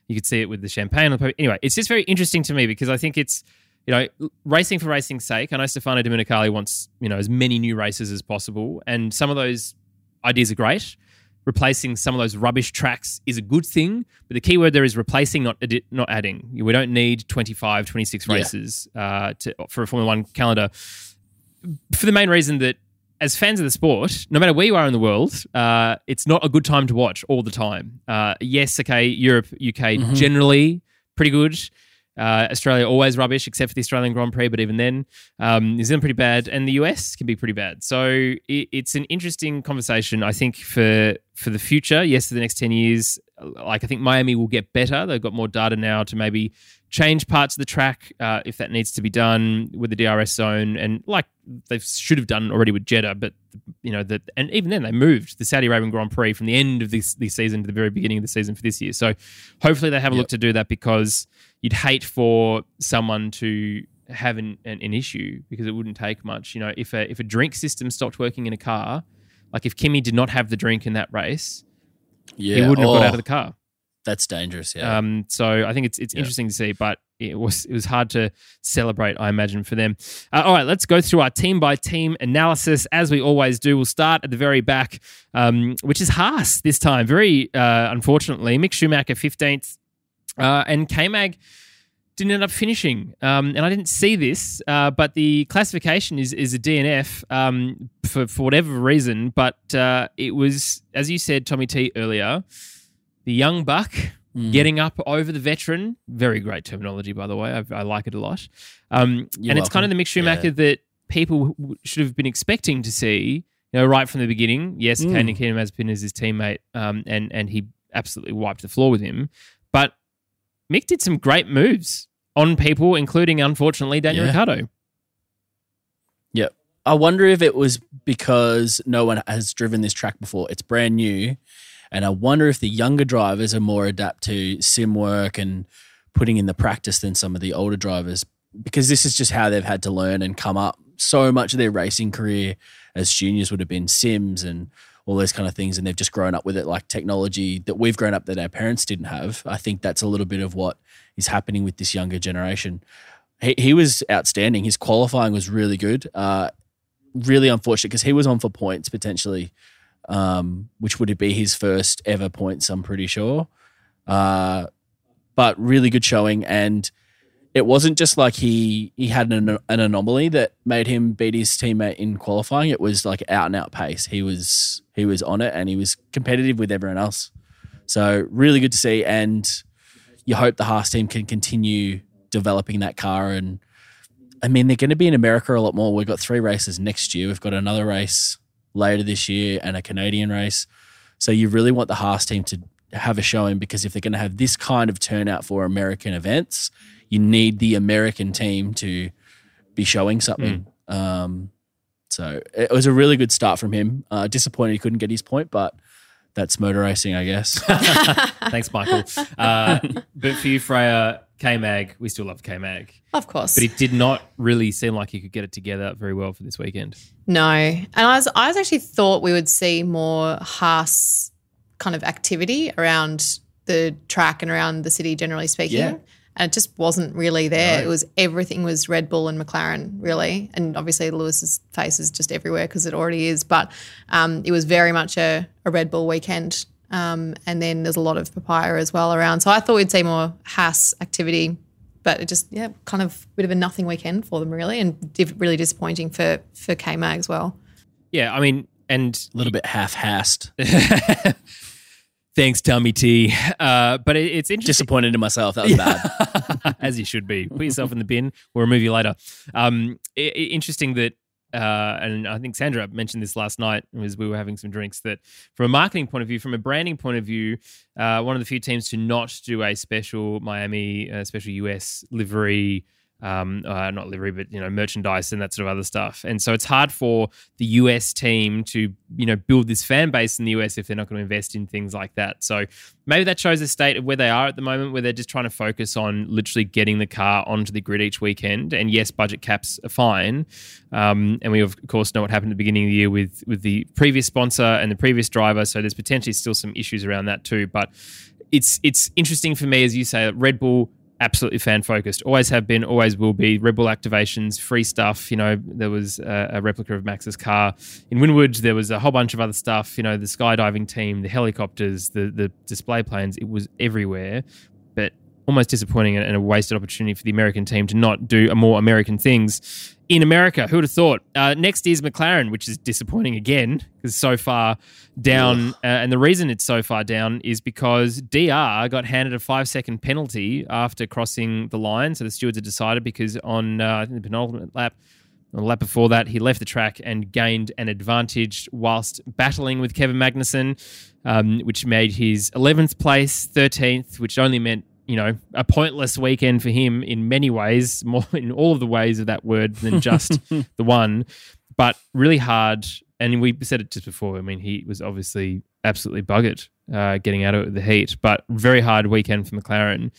You could see it with the champagne. Anyway, it's just very interesting to me because I think it's you know racing for racing's sake. I know Stefano Domenicali wants you know as many new races as possible, and some of those ideas are great. Replacing some of those rubbish tracks is a good thing, but the key word there is replacing, not not adding. We don't need 25, 26 races yeah. uh, to, for a Formula One calendar for the main reason that as fans of the sport, no matter where you are in the world, uh, it's not a good time to watch all the time. Uh, yes, okay, Europe, UK, mm-hmm. generally pretty good. Uh, Australia always rubbish, except for the Australian Grand Prix, but even then, um, New Zealand pretty bad, and the US can be pretty bad. So it, it's an interesting conversation, I think, for for the future. Yes, for the next ten years, like I think Miami will get better. They've got more data now to maybe change parts of the track uh, if that needs to be done with the DRS zone, and like they should have done already with Jeddah, but you know that, and even then they moved the Saudi Arabian Grand Prix from the end of this, this season to the very beginning of the season for this year. So hopefully they have a yep. look to do that because you'd hate for someone to have an, an, an, issue because it wouldn't take much. You know, if a if a drink system stopped working in a car, like if Kimi did not have the drink in that race, yeah. he wouldn't oh. have got out of the car. That's dangerous. Yeah. Um, so I think it's it's yeah. interesting to see, but it was it was hard to celebrate, I imagine, for them. Uh, all right, let's go through our team by team analysis as we always do. We'll start at the very back, um, which is Haas this time. Very uh, unfortunately, Mick Schumacher fifteenth, uh, and K Mag didn't end up finishing. Um, and I didn't see this, uh, but the classification is is a DNF um, for for whatever reason. But uh, it was, as you said, Tommy T earlier the young buck mm. getting up over the veteran. Very great terminology, by the way. I, I like it a lot. Um, and welcome. it's kind of the Mick Schumacher yeah. that people should have been expecting to see. You know, right from the beginning. Yes, mm. Kane Mazepin is his teammate, um, and and he absolutely wiped the floor with him. But Mick did some great moves on people, including unfortunately Daniel yeah. Ricciardo. Yep. I wonder if it was because no one has driven this track before. It's brand new, and I wonder if the younger drivers are more adapt to sim work and putting in the practice than some of the older drivers because this is just how they've had to learn and come up. So much of their racing career as juniors would have been sims and all those kind of things, and they've just grown up with it like technology that we've grown up that our parents didn't have. I think that's a little bit of what is happening with this younger generation. He, he was outstanding. His qualifying was really good. Uh, really unfortunate because he was on for points potentially um, which would be his first ever points, I'm pretty sure. Uh, but really good showing. And it wasn't just like he he had an, an anomaly that made him beat his teammate in qualifying. It was like out and out pace. He was he was on it and he was competitive with everyone else. So really good to see. And you hope the Haas team can continue developing that car. And I mean, they're going to be in America a lot more. We've got three races next year. We've got another race later this year and a Canadian race. So you really want the Haas team to have a showing because if they're going to have this kind of turnout for American events, you need the American team to be showing something. Um, so it was a really good start from him. Uh, disappointed he couldn't get his point, but that's motor racing, I guess. [LAUGHS] Thanks, Michael. Uh, but for you, Freya, K Mag, we still love K Mag. Of course. But it did not really seem like he could get it together very well for this weekend. No, and I was I was actually thought we would see more Haas kind of activity around the track and around the city, generally speaking. Yeah. And it just wasn't really there. No. It was everything was Red Bull and McLaren, really, and obviously Lewis's face is just everywhere because it already is. But um, it was very much a, a Red Bull weekend, um, and then there's a lot of papaya as well around. So I thought we'd see more Haas activity, but it just yeah, kind of a bit of a nothing weekend for them really, and diff- really disappointing for for K Mag as well. Yeah, I mean, and a little bit half-assed. [LAUGHS] thanks, Tommy T. Uh, but it, it's interesting. Disappointed in myself. That was bad. [LAUGHS] as you should be. Put yourself in the bin. We'll remove you later. Um, i- i- interesting that, uh, and I think Sandra mentioned this last night as we were having some drinks. That from a marketing point of view, from a branding point of view, uh, one of the few teams to not do a special Miami, uh, special US livery. Um, uh, not livery, but you know, merchandise and that sort of other stuff. And so it's hard for the US team to, you know, build this fan base in the US if they're not going to invest in things like that. So maybe that shows the state of where they are at the moment, where they're just trying to focus on literally getting the car onto the grid each weekend. And yes, budget caps are fine. Um, and we of course know what happened at the beginning of the year with with the previous sponsor and the previous driver. So there's potentially still some issues around that too. But it's it's interesting for me, as you say, that Red Bull absolutely fan focused. Always have been, always will be. Red Bull activations, free stuff. You know, there was a, a replica of Max's car in Wynwood. There was a whole bunch of other stuff. You know, the skydiving team, the helicopters, the the display planes. It was everywhere, but almost disappointing and a wasted opportunity for the American team to not do a more American things in America. Who would have thought? Uh, next is McLaren, which is disappointing again because so far down. Uh, and the reason it's so far down is because DR got handed a five second penalty after crossing the line. So the stewards had decided because on uh, I think the penultimate lap. The lap before that, he left the track and gained an advantage whilst battling with Kevin Magnussen, um, which made his 11th place, 13th, which only meant you know, a pointless weekend for him in many ways, more [LAUGHS] in all of the ways of that word than just [LAUGHS] the one, but really hard. And we said it just before. I mean, he was obviously absolutely buggered uh, getting out of the heat, but very hard weekend for McLaren.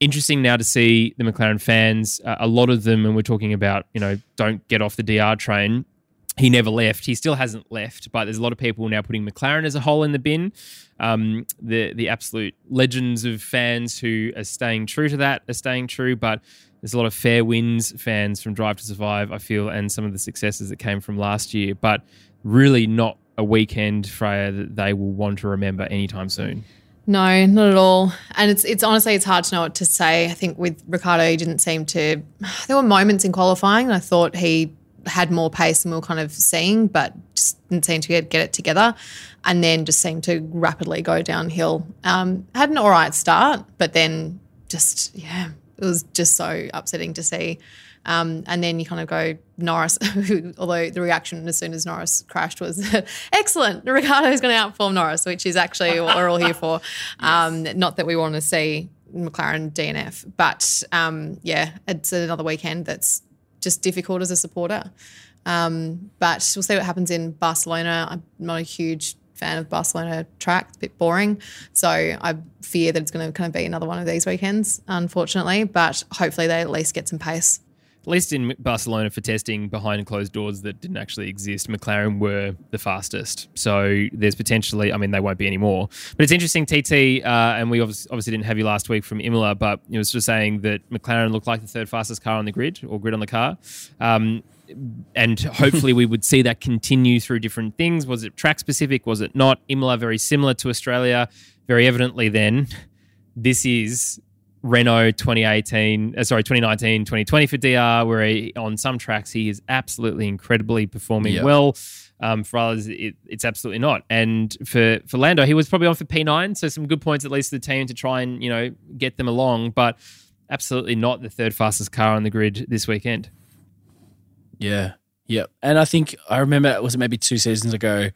Interesting now to see the McLaren fans. Uh, a lot of them, and we're talking about, you know, don't get off the DR train he never left. He still hasn't left, but there's a lot of people now putting McLaren as a hole in the bin. Um, the the absolute legends of fans who are staying true to that are staying true, but there's a lot of fair wins fans from Drive to Survive, I feel, and some of the successes that came from last year, but really not a weekend, Freya, that they will want to remember anytime soon. No, not at all. And it's it's honestly it's hard to know what to say. I think with Ricciardo, he didn't seem to. There were moments in qualifying. I thought he had more pace than we were kind of seeing, but just didn't seem to get, get it together. And then just seemed to rapidly go downhill. Um, had an all right start, but then just, yeah, it was just so upsetting to see. Um, and then you kind of go Norris, [LAUGHS] although the reaction as soon as Norris crashed was [LAUGHS] excellent. Ricciardo's going to outperform Norris, which is actually what we're all here for. [LAUGHS] Um, not that we want to see McLaren DNF, but um, yeah, it's another weekend that's just difficult as a supporter. Um, but we'll see what happens in Barcelona. I'm not a huge fan of Barcelona track; it's a bit boring. So I fear that it's going to kind of be another one of these weekends, unfortunately. But hopefully, they at least get some pace. At least in Barcelona for testing behind closed doors that didn't actually exist, McLaren were the fastest. So there's potentially, I mean, they won't be anymore. But it's interesting, TT, uh, and we obviously, didn't have you last week from Imola, but it was just saying that McLaren looked like the third fastest car on the grid or grid on the car. Um, and hopefully we would see that continue through different things. Was it track specific? Was it not? Imola very similar to Australia. Very evidently, then this is Renault 2018, uh, sorry, 2019, 2020 for DR, where he, on some tracks he is absolutely incredibly performing Yeah. well. Um, for others, it, it's absolutely not. And for for Lando, he was probably on for P9, so some good points at least to the team to try and you know get them along, but absolutely not the third fastest car on the grid this weekend. Yeah. Yep. And I think I remember it was it maybe two seasons ago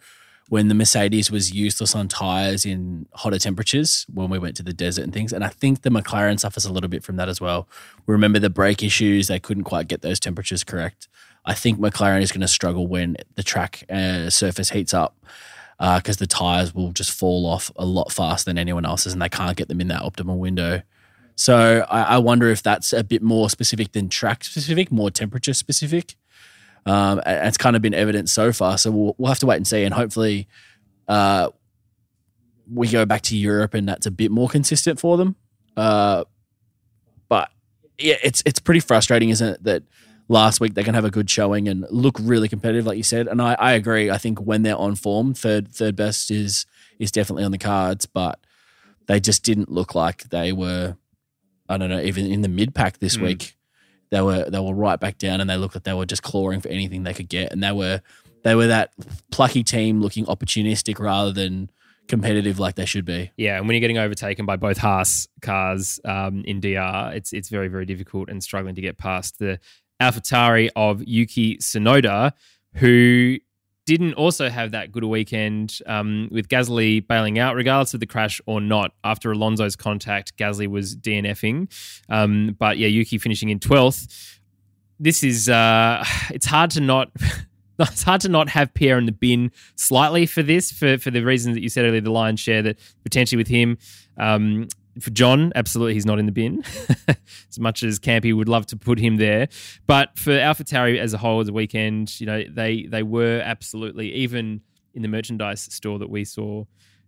when the Mercedes was useless on tires in hotter temperatures when we went to the desert and things. And I think the McLaren suffers a little bit from that as well. We remember the brake issues; they couldn't quite get those temperatures correct. I think McLaren is going to struggle when the track uh, surface heats up because uh, the tires will just fall off a lot faster than anyone else's, and they can't get them in that optimal window. So I, I wonder if that's a bit more specific than track specific, more temperature specific. Um, and it's kind of been evident so far. So we'll, we'll have to wait and see. And hopefully, uh, we go back to Europe and that's a bit more consistent for them. Uh, but yeah, it's it's pretty frustrating, isn't it? That last week they can have a good showing and look really competitive, like you said. And I, I agree. I think when they're on form, third third best is is definitely on the cards. But they just didn't look like they were. I don't know, even in the mid pack this mm. week they were they were right back down and they looked like they were just clawing for anything they could get and they were they were that plucky team looking opportunistic rather than competitive like they should be. Yeah, and when you're getting overtaken by both Haas cars um, in DR, it's it's very very difficult and struggling to get past the AlphaTauri of Yuki Tsunoda, who didn't also have that good a weekend um, with Gasly bailing out, regardless of the crash or not. After Alonso's contact, Gasly was DNFing. Um, but yeah, Yuki finishing in 12th. This is, uh, [SIGHS] it's hard to not. [LAUGHS] It's hard to not have Pierre in the bin slightly for this, for, for the reasons that you said earlier, the lion's share that potentially with him. Um, for John, absolutely, he's not in the bin. [LAUGHS] as much as Campy would love to put him there, but for AlphaTauri as a whole, the weekend, you know, they they were absolutely even in the merchandise store that we saw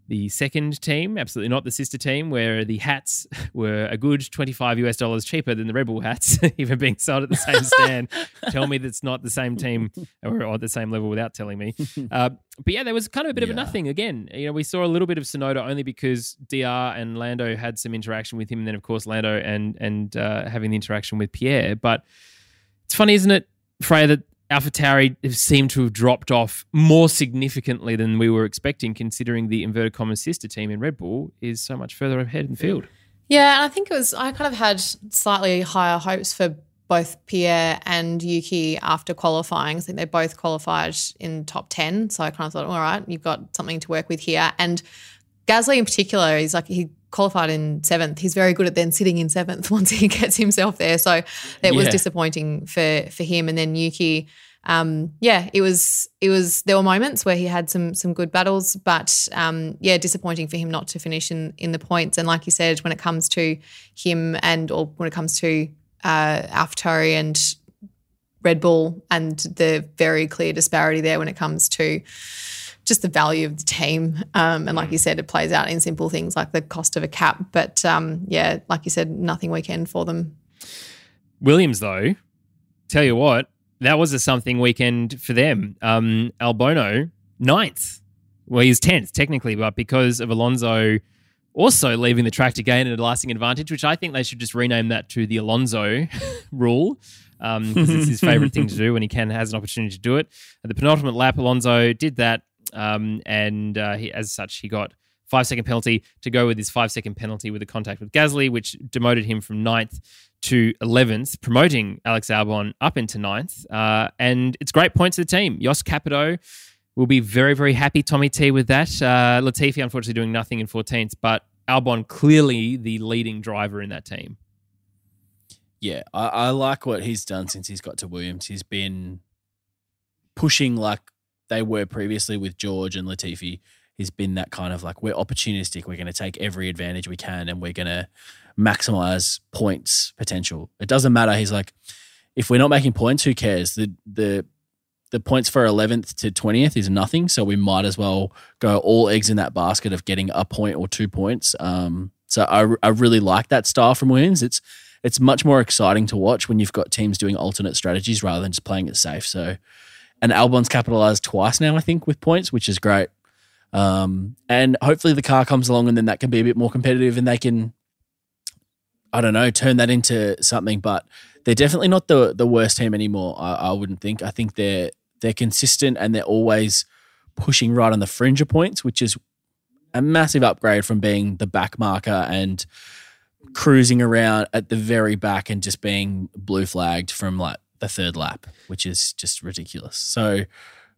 the second team, absolutely not the sister team, where the hats [LAUGHS] were a good 25 US dollars cheaper than the Red Bull hats, [LAUGHS] even being sold at the same [LAUGHS] stand. Tell me that's not the same team or at the same level without telling me. Uh, but yeah, there was kind of a bit yeah. of a nothing again. You know, we saw a little bit of Tsunoda only because DR and Lando had some interaction with him, and then of course Lando and and uh, having the interaction with Pierre. But it's funny, isn't it, Freya, that AlphaTauri seemed to have dropped off more significantly than we were expecting, considering the inverted commas sister team in Red Bull is so much further ahead in the field. Yeah, and I think it was I kind of had slightly higher hopes for both Pierre and Yuki after qualifying. I think they both qualified in top ten, so I kind of thought, all right, you've got something to work with here. And Gasly in particular, he's like he qualified in seventh. He's very good at then sitting in seventh [LAUGHS] once he gets himself there. So it was disappointing for for him. And then Yuki, um, yeah, it was it was there were moments where he had some some good battles, but um, yeah, disappointing for him not to finish in in the points. And like you said, when it comes to him and or when it comes to uh, AlphaTauri and Red Bull and the very clear disparity there when it comes to just the value of the team. Um, and like mm. you said, it plays out in simple things like the cost of a cap. But um, yeah, like you said, nothing weekend for them. Williams, though, tell you what, that was a something weekend for them. Um, Albon, ninth. Well, he's 10th technically, but because of Alonso also leaving the track to gain a lasting advantage, which I think they should just rename that to the Alonso [LAUGHS] rule because um, it's his favorite thing to [LAUGHS] do when he can has an opportunity to do it. At the penultimate lap, Alonso did that, um, and uh, he, as such, he got five second penalty to go with his five second penalty with a contact with Gasly, which demoted him from ninth to 11th, promoting Alex Albon up into ninth. Uh, and it's great points to the team. Jost Capito will be very, very happy, Tommy T, with that. Uh, Latifi, unfortunately, doing nothing in 14th, but Albon clearly the leading driver in that team. Yeah, I, I like what he's done since he's got to Williams. He's been pushing like they were previously with George and Latifi. He's been that kind of like, we're opportunistic. We're going to take every advantage we can and we're going to maximize points potential. It doesn't matter. He's like, if we're not making points, who cares? The, the, the points for 11th to 20th is nothing. So we might as well go all eggs in that basket of getting a point or two points. Um, so I, I really like that style from Williams. It's, it's much more exciting to watch when you've got teams doing alternate strategies rather than just playing it safe. So, and Albon's capitalized twice now, I think, with points, which is great. Um, and hopefully the car comes along and then that can be a bit more competitive and they can, I don't know, turn that into something. But they're definitely not the the worst team anymore. I, I wouldn't think. I think they're they're consistent and they're always pushing right on the fringe of points, which is a massive upgrade from being the back marker and cruising around at the very back and just being blue flagged from like the third lap, which is just ridiculous. So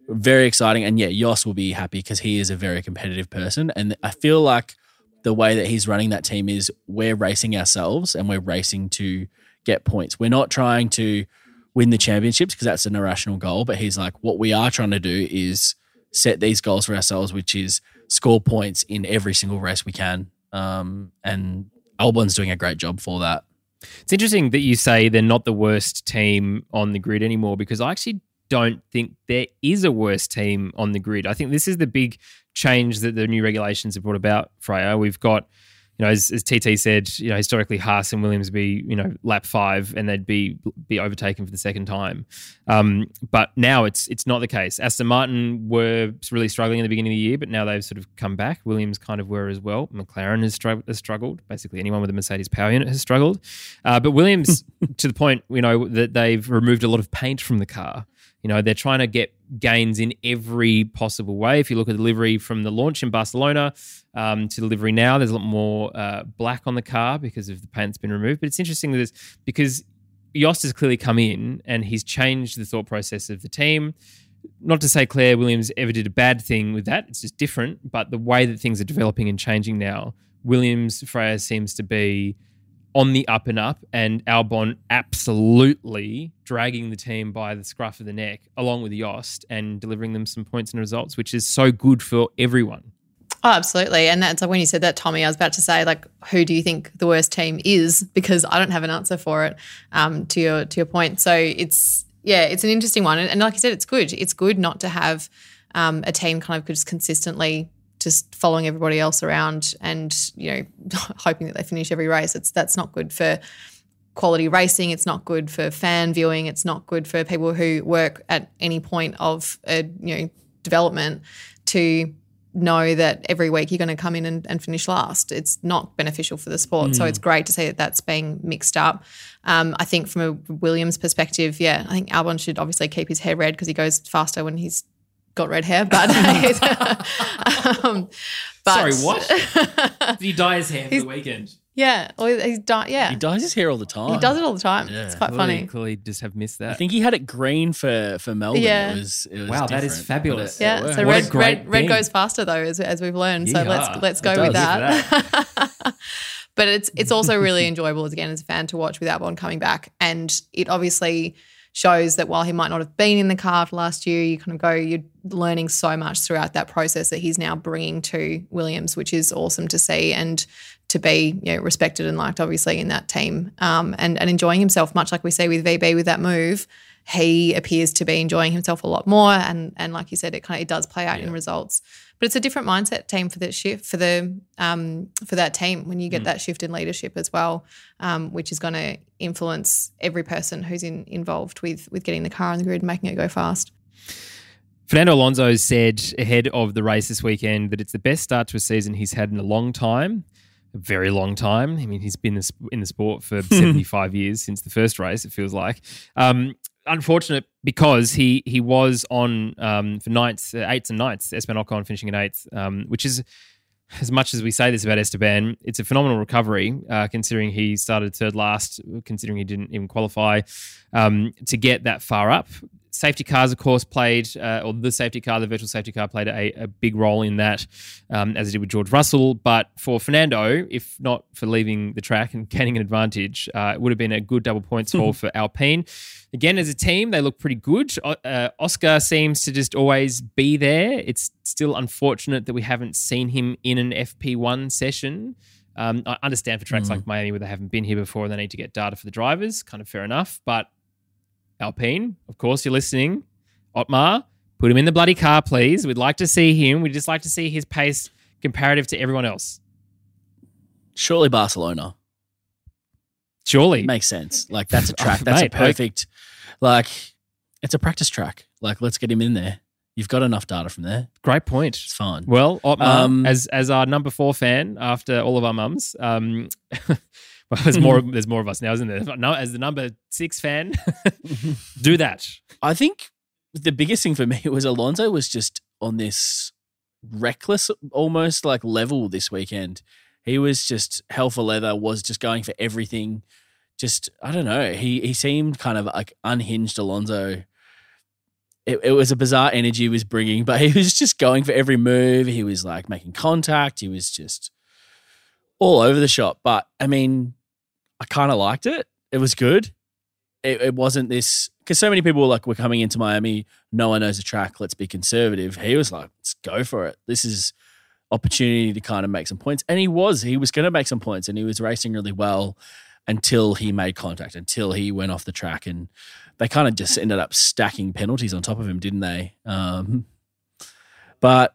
very exciting. And yeah, Jost will be happy because he is a very competitive person. And I feel like the way that he's running that team is we're racing ourselves and we're racing to get points. We're not trying to win the championships because that's an irrational goal. But he's like, what we are trying to do is set these goals for ourselves, which is score points in every single race we can. Um, and Albon's doing a great job for that. It's interesting that you say they're not the worst team on the grid anymore because I actually don't think there is a worse team on the grid. I think this is the big change that the new regulations have brought about, Freya. We've got you know, as, as TT said, you know, historically Haas and Williams be, you know, lap five and they'd be be overtaken for the second time. Um, but now it's it's not the case. Aston Martin were really struggling in the beginning of the year, but now they've sort of come back. Williams kind of were as well. McLaren has, str- has struggled. Basically, anyone with a Mercedes power unit has struggled. Uh, but Williams, [LAUGHS] to the point, you know, that they've removed a lot of paint from the car. You know, they're trying to get gains in every possible way. If you look at delivery from the launch in Barcelona um, to delivery now, there's a lot more uh, black on the car because of the paint's been removed. But it's interesting that it's because Jost has clearly come in and he's changed the thought process of the team. Not to say Claire Williams ever did a bad thing with that, it's just different. But the way that things are developing and changing now, Williams Freya seems to be on the up and up, and Albon absolutely dragging the team by the scruff of the neck, along with Jost, and delivering them some points and results, which is so good for everyone. Oh, absolutely. And that's like when you said that, Tommy, I was about to say, like, who do you think the worst team is? Because I don't have an answer for it. Um, to your to your point, so it's yeah, it's an interesting one, and, and like I said, it's good. It's good not to have um, a team kind of just consistently just following everybody else around and you know [LAUGHS] hoping that they finish every race. It's that's not good for quality racing. It's not good for fan viewing. It's not good for people who work at any point of a you know development to know that every week you're going to come in and, and finish last. It's not beneficial for the sport. Mm. So it's great to see that that's being mixed up. Um, I think from a Williams perspective, yeah, I think Albon should obviously keep his hair red because he goes faster when he's got red hair, but, [LAUGHS] [LAUGHS] um, but sorry, what? Did [LAUGHS] he dye his hair for the weekend? Yeah, or he's dye. Yeah, he dyes his hair all the time. He does it all the time. Yeah. It's quite clearly, funny. Clearly, just have missed that. I think he had it green for for Melbourne. Yeah. It was, it was wow, that is fabulous. It, yeah, so red red, red goes faster though, as, as we've learned. So let's let's go with that. that. but it's it's also really enjoyable as again as a fan to watch with Albon coming back, and it obviously shows that while he might not have been in the car last year, you kind of go, you're learning so much throughout that process that he's now bringing to Williams, which is awesome to see and to be you know, respected and liked, obviously, in that team um, and, and enjoying himself, much like we see with VB with that move. He appears to be enjoying himself a lot more, and and like you said, it kind of it does play out yeah. in results but it's a different mindset team for that shift for the um, for that team when you get mm. that shift in leadership as well, um, which is going to influence every person who's in, involved with with getting the car on the grid and making it go fast. Fernando Alonso said ahead of the race this weekend that it's the best start to a season he's had in a long time. A very long time. I mean, he's been in the sport for [LAUGHS] 75 years since the first race, it feels like. Um, unfortunate because he he was on um, for ninths, uh, eights and ninths. Esteban Ocon finishing in eighth, um, which is as much as we say this about Esteban, it's a phenomenal recovery uh, considering he started third last, considering he didn't even qualify um, to get that far up safety cars, of course, played, uh, or the safety car, the virtual safety car, played a, a big role in that, um, as it did with George Russell. But for Fernando, if not for leaving the track and [LAUGHS] gaining an advantage, uh, it would have been a good double points [LAUGHS] haul for Alpine. Again, as a team, they look pretty good. Uh, Oscar seems to just always be there. It's still unfortunate that we haven't seen him in an FP1 session. Um, I understand for tracks mm. like Miami where they haven't been here before and they need to get data for the drivers, kind of fair enough. But Alpine, of course, you're listening. Otmar, put him in the bloody car, please. We'd like to see him. We'd just like to see his pace comparative to everyone else. Surely Barcelona. Surely. Makes sense. Like, that's a track. [LAUGHS] That's Mate, a perfect, like, it's a practice track. Like, let's get him in there. You've got enough data from there. Great point. It's fine. Well, Otmar, um, as as our number four fan after all of our mums, um, [LAUGHS] Well, there's more. there's more of us now, isn't there? No, as the number six fan, [LAUGHS] do that. I think the biggest thing for me was Alonso was just on this reckless, almost like level this weekend. He was just hell for leather. Was just going for everything. Just I don't know. He he seemed kind of like unhinged Alonso. it, it was a bizarre energy he was bringing, [LAUGHS] but he was just going for every move. He was like making contact. He was just all over the shop. But I mean, I kind of liked it. It was good. It, it wasn't this because so many people were like, "We're coming into Miami. No one knows the track. Let's be conservative." He was like, "Let's go for it. This is opportunity to kind of make some points." And he was. He was going to make some points, and he was racing really well until he made contact, until he went off the track, and they kind of just ended up stacking penalties on top of him, didn't they? Um, but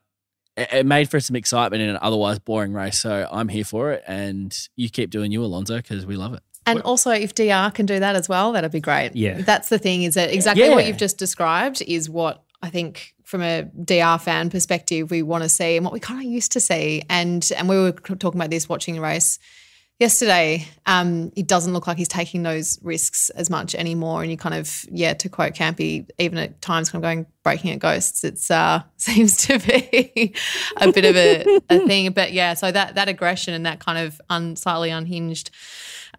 it, it made for some excitement in an otherwise boring race. So I'm here for it, and you keep doing you, Alonso, because we love it. And also, if DR can do that as well, that'd be great. Yeah. That's the thing is that exactly Yeah. what you've just described is what I think from a DR fan perspective we want to see and what we kind of used to see. And and we were talking about this watching the race yesterday. Um, it doesn't look like he's taking those risks as much anymore. And you kind of, yeah, to quote Campy, even at times kind of going braking at ghosts, it's uh [LAUGHS] seems to be a bit of a, a [LAUGHS] thing. But yeah, so that that aggression and that kind of un, slightly unhinged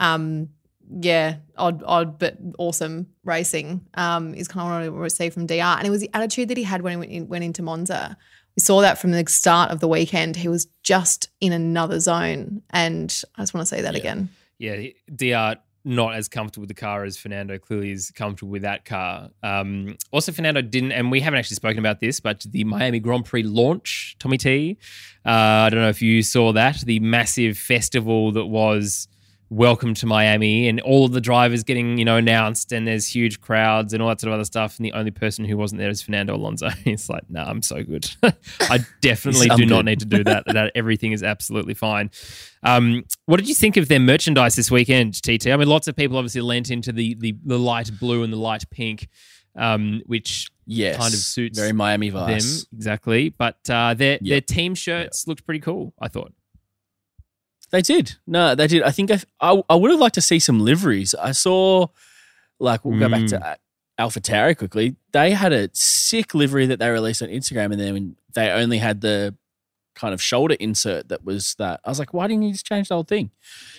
um, yeah, odd, odd but awesome racing um, is kind of what I receive from DR. And it was the attitude that he had when he went, in, went into Monza. We saw that from the start of the weekend. He was just in another zone, and I just want to say that again. Yeah, Dr. not as comfortable with the car as Fernando clearly is comfortable with that car. Um, also, Fernando didn't, and we haven't actually spoken about this, but the Miami Grand Prix launch, Tommy T. Uh, I don't know if you saw that, the massive festival that was welcome to Miami and all of the drivers getting, you know, announced and there's huge crowds and all that sort of other stuff. And the only person who wasn't there is Fernando Alonso. [LAUGHS] It's like, nah, I'm so good. [LAUGHS] I definitely do not need to do that. [LAUGHS] that everything is absolutely fine. Um, what did you think of their merchandise this weekend, TT? I mean, lots of people obviously lent into the the, the light blue and the light pink, um, which Yes, Kind of suits very Miami them vibes. exactly. But uh, their their team shirts looked pretty cool. I thought. They did. No, they did. I think I, I, I would have liked to see some liveries. I saw, like, we'll go back Mm. to Alpha Tauri quickly. They had a sick livery that they released on Instagram, and then they only had the kind of shoulder insert that was that. I was like, why didn't you just change the whole thing?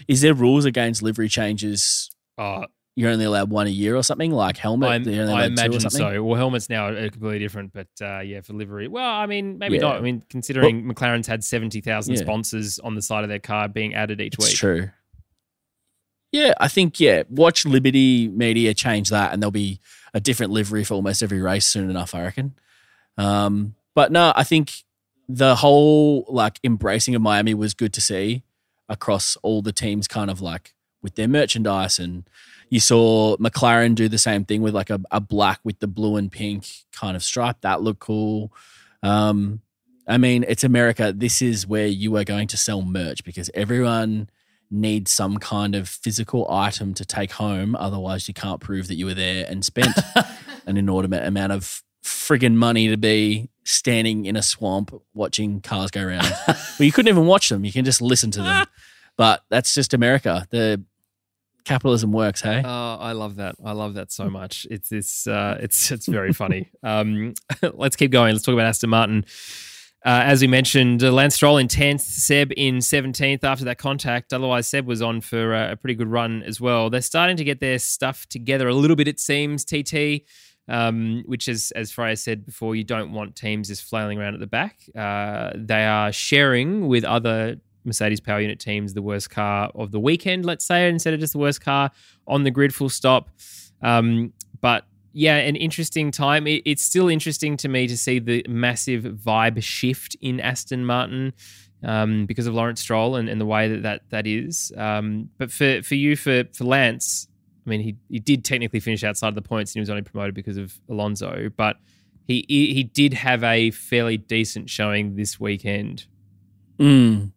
Is there rules against livery changes? Uh, You're only allowed one a year or something, like helmet. I or imagine so. Well, helmets now are completely different, but uh, yeah, for livery. Well, I mean, maybe Yeah. not. I mean, considering McLaren's had seventy thousand Yeah. sponsors on the side of their car being added each It's week. true. Yeah, I think yeah. Watch Liberty Media change that, and there'll be a different livery for almost every race soon enough. I reckon. Um, but no, I think the whole like embracing of Miami was good to see across all the teams, kind of like with their merchandise, and you saw McLaren do the same thing with like a, a black with the blue and pink kind of stripe. That looked cool. Um, I mean, it's America. This is where you are going to sell merch because everyone needs some kind of physical item to take home. Otherwise, you can't prove that you were there and spent [LAUGHS] an inordinate amount of friggin' money to be standing in a swamp watching cars go around. [LAUGHS] well, you couldn't even watch them. You can just listen to them. [LAUGHS] But that's just America. The capitalism works, hey? Oh, I love that. I love that so much. It's this. Uh, it's it's very funny. [LAUGHS] Um, [LAUGHS] let's keep going. Let's talk about Aston Martin. Uh, as we mentioned, uh, Lance Stroll in tenth, Seb in seventeenth after that contact. Otherwise, Seb was on for uh, a pretty good run as well. They're starting to get their stuff together a little bit. It seems TT. Um, which is, as Freya said before, you don't want teams just flailing around at the back. Uh, they are sharing with other Mercedes power unit teams the worst car of the weekend, let's say, instead of just the worst car on the grid, full stop. Um, but yeah, an interesting time. It, it's still interesting to me to see the massive vibe shift in Aston Martin um, because of Lawrence Stroll and, and the way that that, that is. Um, but for, for you, for, for Lance, I mean, he, he did technically finish outside of the points and he was only promoted because of Alonso, but he, he, he did have a fairly decent showing this weekend. Mm.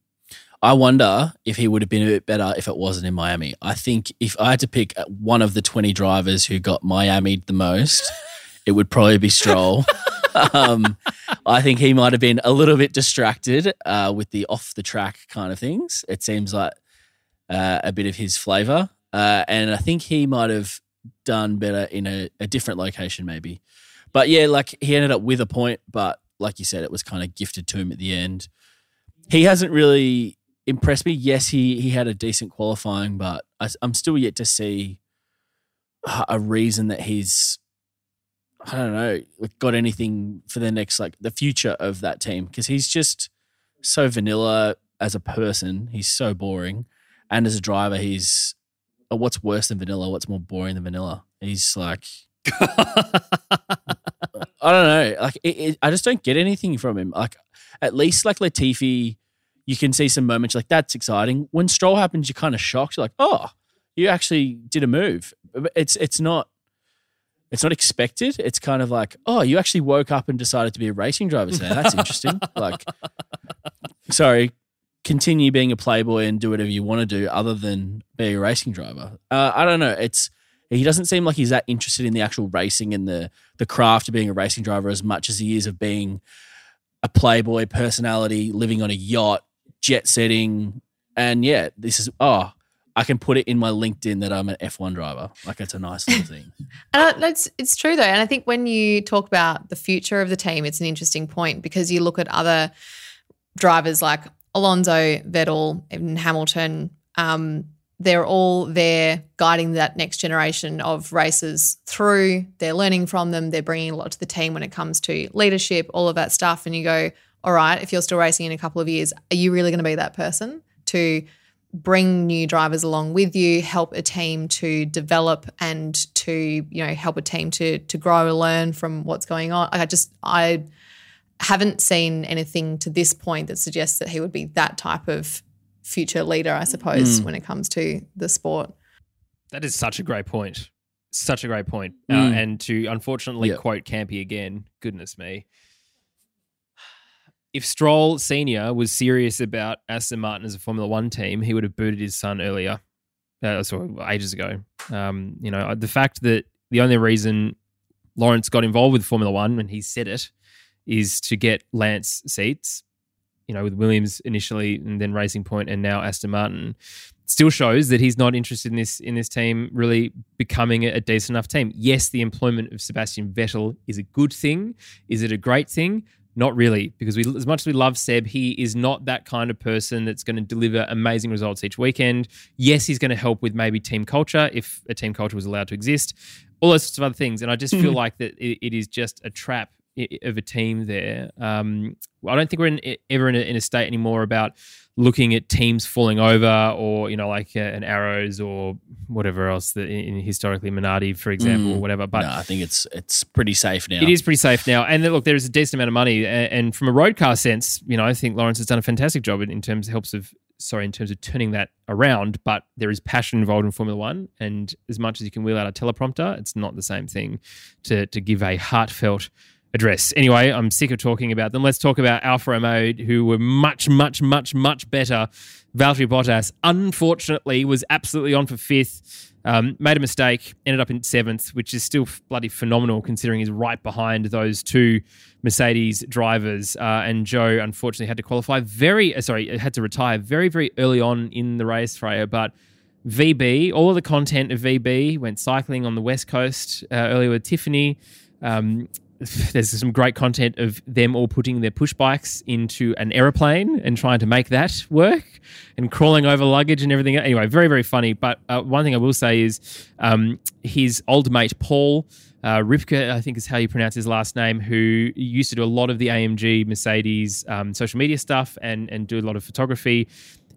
I wonder if he would have been a bit better if it wasn't in Miami. I think if I had to pick one of the 20 drivers who got Miami the most, [LAUGHS] it would probably be Stroll. um, I think he might have been a little bit distracted uh, with the off the track kind of things. It seems like uh, a bit of his flavor. Uh, and I think he might have done better in a, a different location, maybe. But yeah, like he ended up with a point, but like you said, it was kind of gifted to him at the end. He hasn't really impressed me. Yes, he he had a decent qualifying, but I, am still yet to see a reason that he's I don't know, got anything for the next like the future of that team because he's just so vanilla as a person. He's so boring, and as a driver, he's uh, what's worse than vanilla? What's more boring than vanilla? He's like. [LAUGHS] I don't know. Like, it, it, I just don't get anything from him. Like, at least like Latifi, you can see some moments like that's exciting. When Stroll happens, you're kind of shocked. You're like, oh, you actually did a move. It's it's not it's not expected. It's kind of like, oh, you actually woke up and decided to be a racing driver today. That's interesting. [LAUGHS] like, sorry, continue being a playboy and do whatever you want to do, other than be a racing driver. Uh, I don't know. It's he doesn't seem like he's that interested in the actual racing and the the craft of being a racing driver as much as he is of being a playboy personality, living on a yacht, jet setting, and yeah, this is oh, I can put it in my LinkedIn that I'm an F1 driver. Like it's a nice little thing. [LAUGHS] And it's it's true though, and I think when you talk about the future of the team, it's an interesting point because you look at other drivers like Alonso, Vettel, and Hamilton. Um, they're all there guiding that next generation of racers through. They're learning from them. They're bringing a lot to the team when it comes to leadership, all of that stuff. And you go, all right, if you're still racing in a couple of years, are you really going to be that person to bring new drivers along with you, help a team to develop and to, you know, help a team to to grow and learn from what's going on? I just I haven't seen anything to this point that suggests that he would be that type of future leader, I suppose, when it comes to the sport. That is such a great point. Such a great point. Uh, Mm. and to unfortunately Yeah. quote Campy again, goodness me. If Stroll Senior was serious about Aston Martin as a Formula One team, he would have booted his son earlier, uh, ages ago. Um, you know, the fact that the only reason Lawrence got involved with Formula One, and he said it, is to get Lance seats. You know, with Williams initially, and then Racing Point, and now Aston Martin still shows that he's not interested in this in this team really becoming a decent enough team. Yes, the employment of Sebastian Vettel is a good thing. Is it a great thing? Not really, because we as much as we love Seb, he is not that kind of person that's going to deliver amazing results each weekend. Yes, he's going to help with maybe team culture if a team culture was allowed to exist, all those sorts of other things. And I just feel like that it, it is just a trap of a team there. Um, I don't think we're in, ever in a, in a state anymore about looking at teams falling over or you know like uh, an arrows or whatever else that in, in historically Minardi for example Mm. or whatever but no, I think it's it's pretty safe now. it is pretty safe now and then, look there is a decent amount of money a- and, from a road car sense you know I think Lawrence has done a fantastic job in, in terms of helps of sorry in terms of turning that around but there is passion involved in Formula 1 and as much as you can wheel out a teleprompter it's not the same thing to to give a heartfelt address. Anyway, I'm sick of talking about them. Let's talk about Alfa Romeo, who were much, much, much, much better. Valtteri Bottas, unfortunately, was absolutely on for fifth. Um, made a mistake, ended up in seventh, which is still bloody phenomenal considering he's right behind those two Mercedes drivers. Uh, and Zhou unfortunately had to qualify very, uh, sorry, had to retire very, very early on in the race, Freya. But VB, all of the content of VB went cycling on the west coast uh, earlier with Tiffany. Um, [LAUGHS] there's some great content of them all putting their push bikes into an aeroplane and trying to make that work and crawling over luggage and everything. Anyway, very, very funny. But uh, one thing I will say is um, his old mate, Paul, uh, Ripke, I think is how you pronounce his last name, who used to do a lot of the AMG Mercedes um, social media stuff and, and do a lot of photography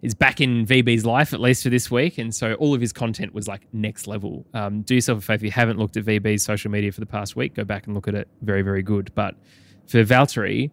is back in VB's life at least for this week, and so all of his content was like next level. Um, do yourself a favor if you haven't looked at VB's social media for the past week, go back and look at it. Very, very good. But for Valtteri,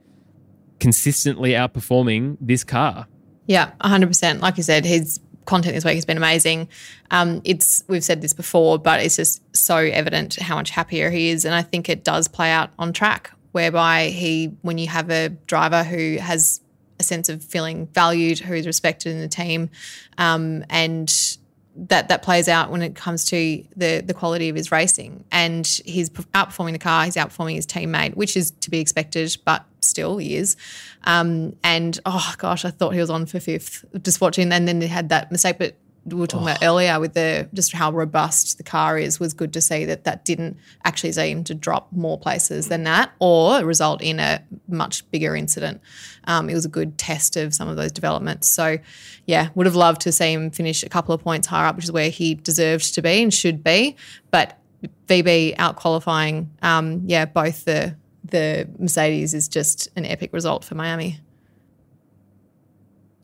consistently outperforming this car. Yeah, 100%. Like you said, his content this week has been amazing. Um, it's we've said this before, but it's just so evident how much happier he is, and I think it does play out on track. Whereby he, when you have a driver who has a sense of feeling valued, who is respected in the team, um, and that that plays out when it comes to the the quality of his racing. And he's outperforming the car, he's outperforming his teammate, which is to be expected, but still he is. Um, and oh gosh, I thought he was on for fifth just watching, and then they had that mistake, but. We were talking about earlier with the just how robust the car is was good to see that that didn't actually see him to drop more places than that or result in a much bigger incident. Um, it was a good test of some of those developments. So, yeah, would have loved to see him finish a couple of points higher up, which is where he deserved to be and should be. But VB out qualifying, um, yeah, both the the Mercedes is just an epic result for Miami.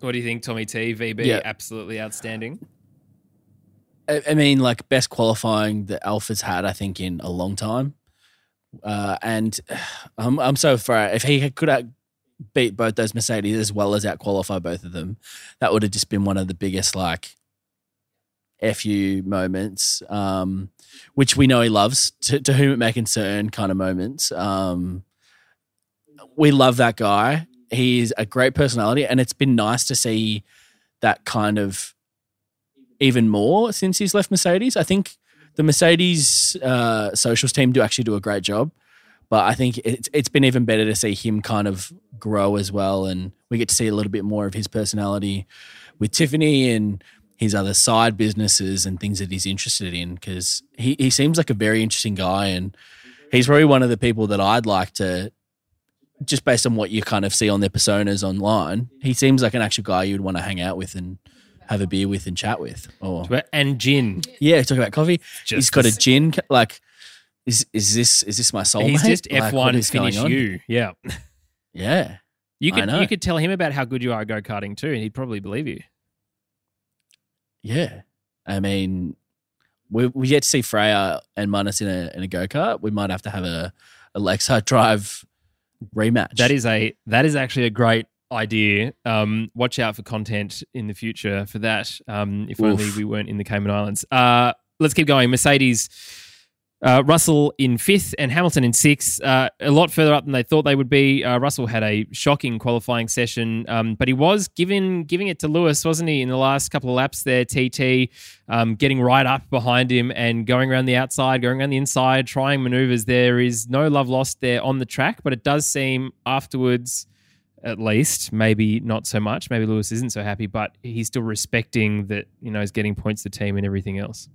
What do you think, Tommy T? VB, Yeah. absolutely outstanding. I, I mean, like best qualifying that Alfa's had, I think, in a long time. Uh, and [SIGHS] I'm I'm so afraid if he could have beat both those Mercedes as well as out qualify both of them, that would have just been one of the biggest like fu moments, um, which we know he loves. To, to whom it may concern, kind of moments. Um, we love that guy. He's a great personality, and it's been nice to see that kind of even more since he's left Mercedes. I think the Mercedes uh, socials team do actually do a great job, but I think it's it's been even better to see him kind of grow as well, and we get to see a little bit more of his personality with Tiffany and his other side businesses and things that he's interested in because he, he seems like a very interesting guy and he's probably one of the people that I'd like to just based on what you kind of see on their personas online he seems like an actual guy you'd want to hang out with and have a beer with and chat with or And gin. yeah talk about coffee Just he's got a gin like is is this is this my soulmate He's just F1 is going finish you. Yeah. [LAUGHS] yeah You could you could tell him about how good you are at go karting too, and he'd probably believe you. Yeah. I mean, we we yet to see Freya and Manus in a in a go kart. We might have to have a Alexa drive rematch. That is a that is actually a great idea. Um, watch out for content in the future for that. Um, if only we weren't in the Cayman Islands. Uh, let's keep going. Mercedes. Uh, Russell in fifth and Hamilton in sixth, uh, a lot further up than they thought they would be. Uh, Russell had a shocking qualifying session, um, but he was giving giving it to Lewis, wasn't he, in the last couple of laps there? TT um, getting right up behind him and going around the outside, going around the inside, trying maneuvers. There is no love lost there on the track, but it does seem afterwards, at least, maybe not so much. Maybe Lewis isn't so happy, but he's still respecting that you know he's getting points to the team and everything else.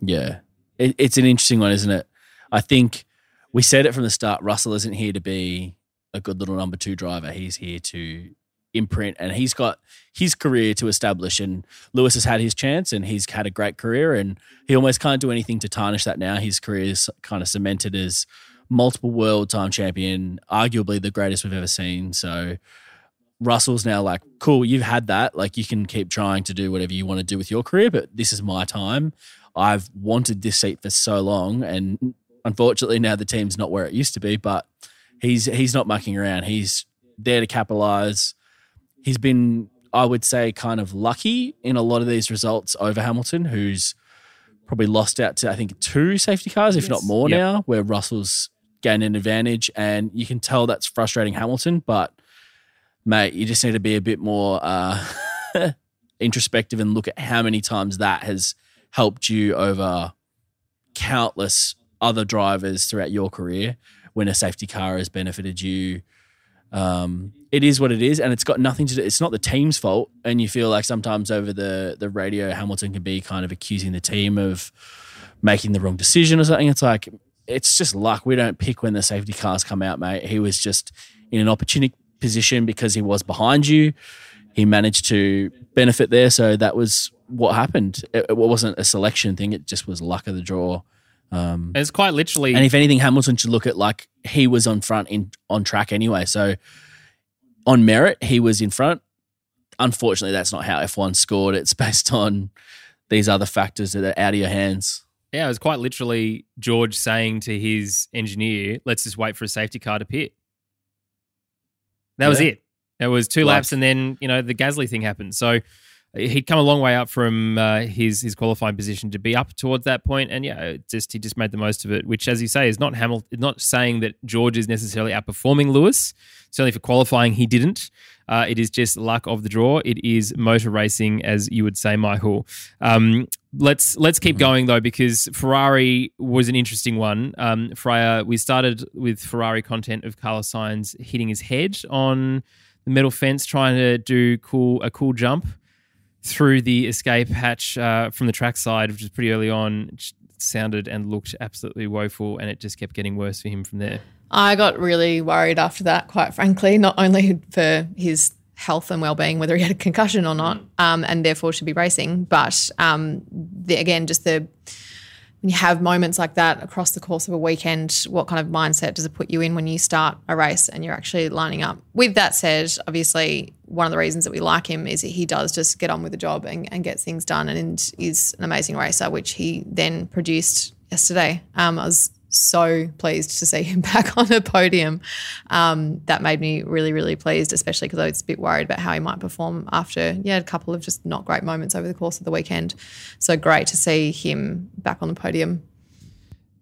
yeah. It, it's an interesting one, isn't it? I think we said it from the start. Russell isn't here to be a good little number two driver. He's here to imprint, and he's got his career to establish. And Lewis has had his chance, and he's had a great career, and he almost can't do anything to tarnish that now. His career is kind of cemented as multiple world time champion, arguably the greatest we've ever seen. So Russell's now like, cool, you've had that. Like you can keep trying to do whatever you want to do with your career, but this is my time. I've wanted this seat for so long, and unfortunately now the team's not where it used to be. But he's he's not mucking around. He's there to capitalize. He's been, I would say, kind of lucky in a lot of these results over Hamilton, who's probably lost out to I think two safety cars, if not more Yep. now, where Russell's gained an advantage, and you can tell that's frustrating Hamilton. But mate, you just need to be a bit more uh, [LAUGHS] introspective and look at how many times that has helped you over countless other drivers throughout your career when a safety car has benefited you. Um, it is what it is, and it's got nothing to do. It's not the team's fault, and you feel like sometimes over the the radio, Hamilton can be kind of accusing the team of making the wrong decision or something. It's like it's just luck. We don't pick when the safety cars come out, mate. He was just in an opportunity position because he was behind you. He managed to benefit there, so that was what happened. It, it wasn't a selection thing; it just was luck of the draw. Um, it's quite literally and if anything, Hamilton should look at like he was on front in on track anyway. So on merit, he was in front. Unfortunately, that's not how F1 scored. It's [LAUGHS] based on these other factors that are out of your hands. Yeah, it was quite literally George saying to his engineer, "Let's just wait for a safety car to pit." That was it. It was two laps, and then you know the Gasly thing happened. So he'd come a long way up from uh, his his qualifying position to be up towards that point, and yeah, just he just made the most of it. Which, as you say, is not Hamilton. Not saying that George is necessarily outperforming Lewis. Certainly for qualifying, he didn't. Uh, it is just luck of the draw. It is motor racing, as you would say, Michael. Um, let's let's keep going though, because Ferrari was an interesting one. Um, Freya, we started with Ferrari content of Carlos Sainz hitting his head on the metal fence, trying to do cool a cool jump through the escape hatch uh, from the track side, which is pretty early on. Sounded and looked absolutely woeful, and it just kept getting worse for him from there. I got really worried after that, quite frankly, not only for his health and well-being, whether he had a concussion or not, um, and therefore should be racing, but um, the, again, just the when you have moments like that across the course of a weekend, what kind of mindset does it put you in when you start a race and you're actually lining up? With that said, obviously, one of the reasons that we like him is that he does just get on with the job and, and gets things done and is an amazing racer, which he then produced yesterday. Um, I was so pleased to see him [LAUGHS] back on a podium. Um, that made me really, really pleased, especially because I was a bit worried about how he might perform after, yeah, a couple of just not great moments over the course of the weekend. So great to see him back on the podium.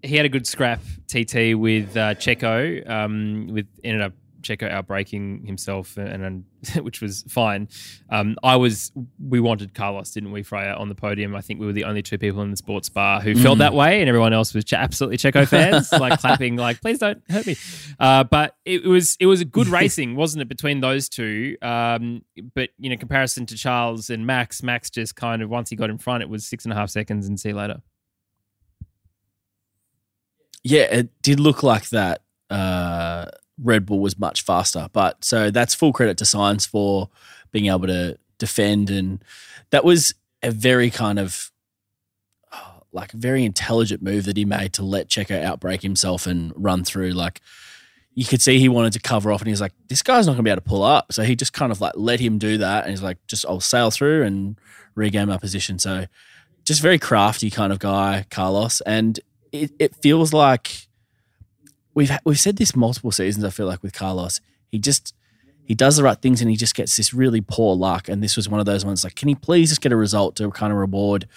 He had a good scrap TT with uh, Checo. Um, with ended up Checo outbraking himself, and, and [LAUGHS] which was fine. Um, I was. We wanted Carlos, didn't we, Freya, on the podium? I think we were the only two people in the sports bar who mm. felt that way, and everyone else was absolutely Checo [LAUGHS] fans, like clapping, like "Please don't hurt me." Uh, but it was it was a good racing, wasn't it, between those two? Um, but you know, comparison to Charles and Max, Max just kind of once he got in front, it was six and a half seconds, and see you later. Yeah, it did look like that. Uh Red Bull was much faster. But so that's full credit to Sainz for being able to defend. And that was a very kind of oh, like very intelligent move that he made to let Checo outbrake himself and run through. Like you could see he wanted to cover off and he's like, this guy's not going to be able to pull up. So he just kind of like let him do that. And he's like, just I'll sail through and regain my position. So just very crafty kind of guy, Carlos. And it, it feels like we've we've said this multiple seasons. I feel like with Carlos, he just he does the right things and he just gets this really poor luck. And this was one of those ones like, can he please just get a result to kind of reward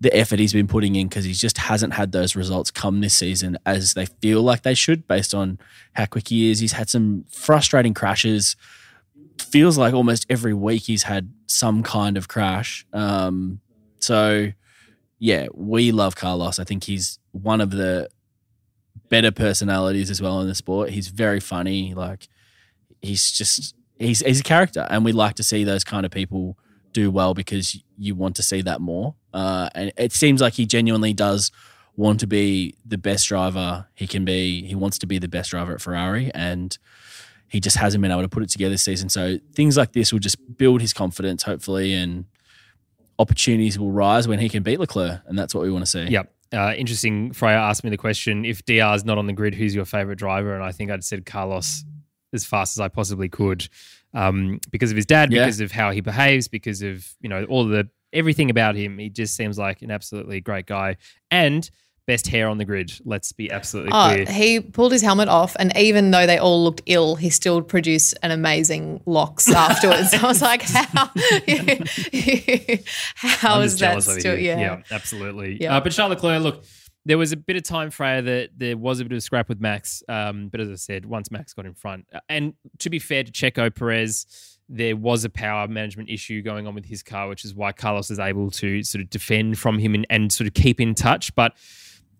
the effort he's been putting in because he just hasn't had those results come this season as they feel like they should based on how quick he is. He's had some frustrating crashes. Feels like almost every week he's had some kind of crash. Um, so yeah, we love Carlos. I think he's one of the better personalities as well in the sport. He's very funny. Like he's just he's he's a character, and we like to see those kind of people do well because you want to see that more. Uh, and it seems like he genuinely does want to be the best driver he can be. He wants to be the best driver at Ferrari, and he just hasn't been able to put it together this season. So things like this will just build his confidence, hopefully, and opportunities will rise when he can beat Leclerc, and that's what we want to see. Yep uh, interesting. Freya asked me the question: If DR is not on the grid, who's your favorite driver? And I think I'd said Carlos as fast as I possibly could, um, because of his dad, yeah. because of how he behaves, because of you know all the everything about him. He just seems like an absolutely great guy, and best hair on the grid. Let's be absolutely oh, clear. He pulled his helmet off, and even though they all looked ill, he still produced an amazing locks [LAUGHS] afterwards. I was like, how? [LAUGHS] [LAUGHS] how is that still? Yeah. yeah, absolutely. Yeah. Uh, but Charles Leclerc, look. There was a bit of time, Freya, that there was a bit of scrap with Max. Um, but as I said, once Max got in front, uh, and to be fair to Checo Perez, there was a power management issue going on with his car, which is why Carlos is able to sort of defend from him and, and sort of keep in touch. But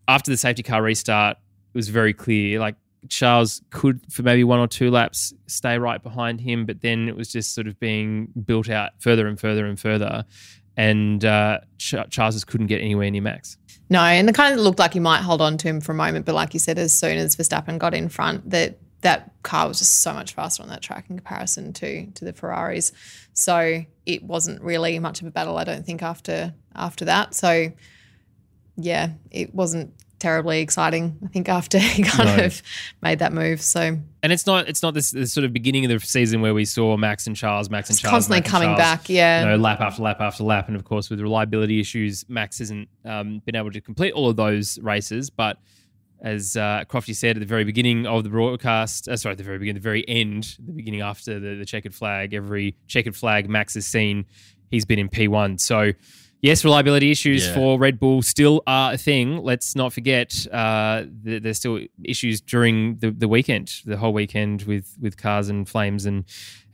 after the safety car restart, it was very clear. Like Charles could, for maybe one or two laps, stay right behind him, but then it was just sort of being built out further and further and further. And uh, Ch- Charles just couldn't get anywhere near Max. No, and it kind of looked like he might hold on to him for a moment, but like you said, as soon as Verstappen got in front, that that car was just so much faster on that track in comparison to to the Ferraris. So it wasn't really much of a battle, I don't think, after after that. So yeah, it wasn't terribly exciting. I think after [LAUGHS] he kind no. of made that move. So and it's not it's not this, this, sort of beginning of the season where we saw Max and Charles, Max and Charles, constantly Max coming Charles, back. Yeah, you know, lap after lap after lap, and of course with reliability issues, Max hasn't um, been able to complete all of those races, but. As uh, Crofty said at the very beginning of the broadcast, uh, sorry, at the very beginning, the very end, the beginning after the, the checkered flag, every checkered flag Max has seen, he's been in P1. So yes, reliability issues yeah. for Red Bull still are a thing. Let's not forget uh, there's still issues during the, the weekend, the whole weekend with with cars and flames and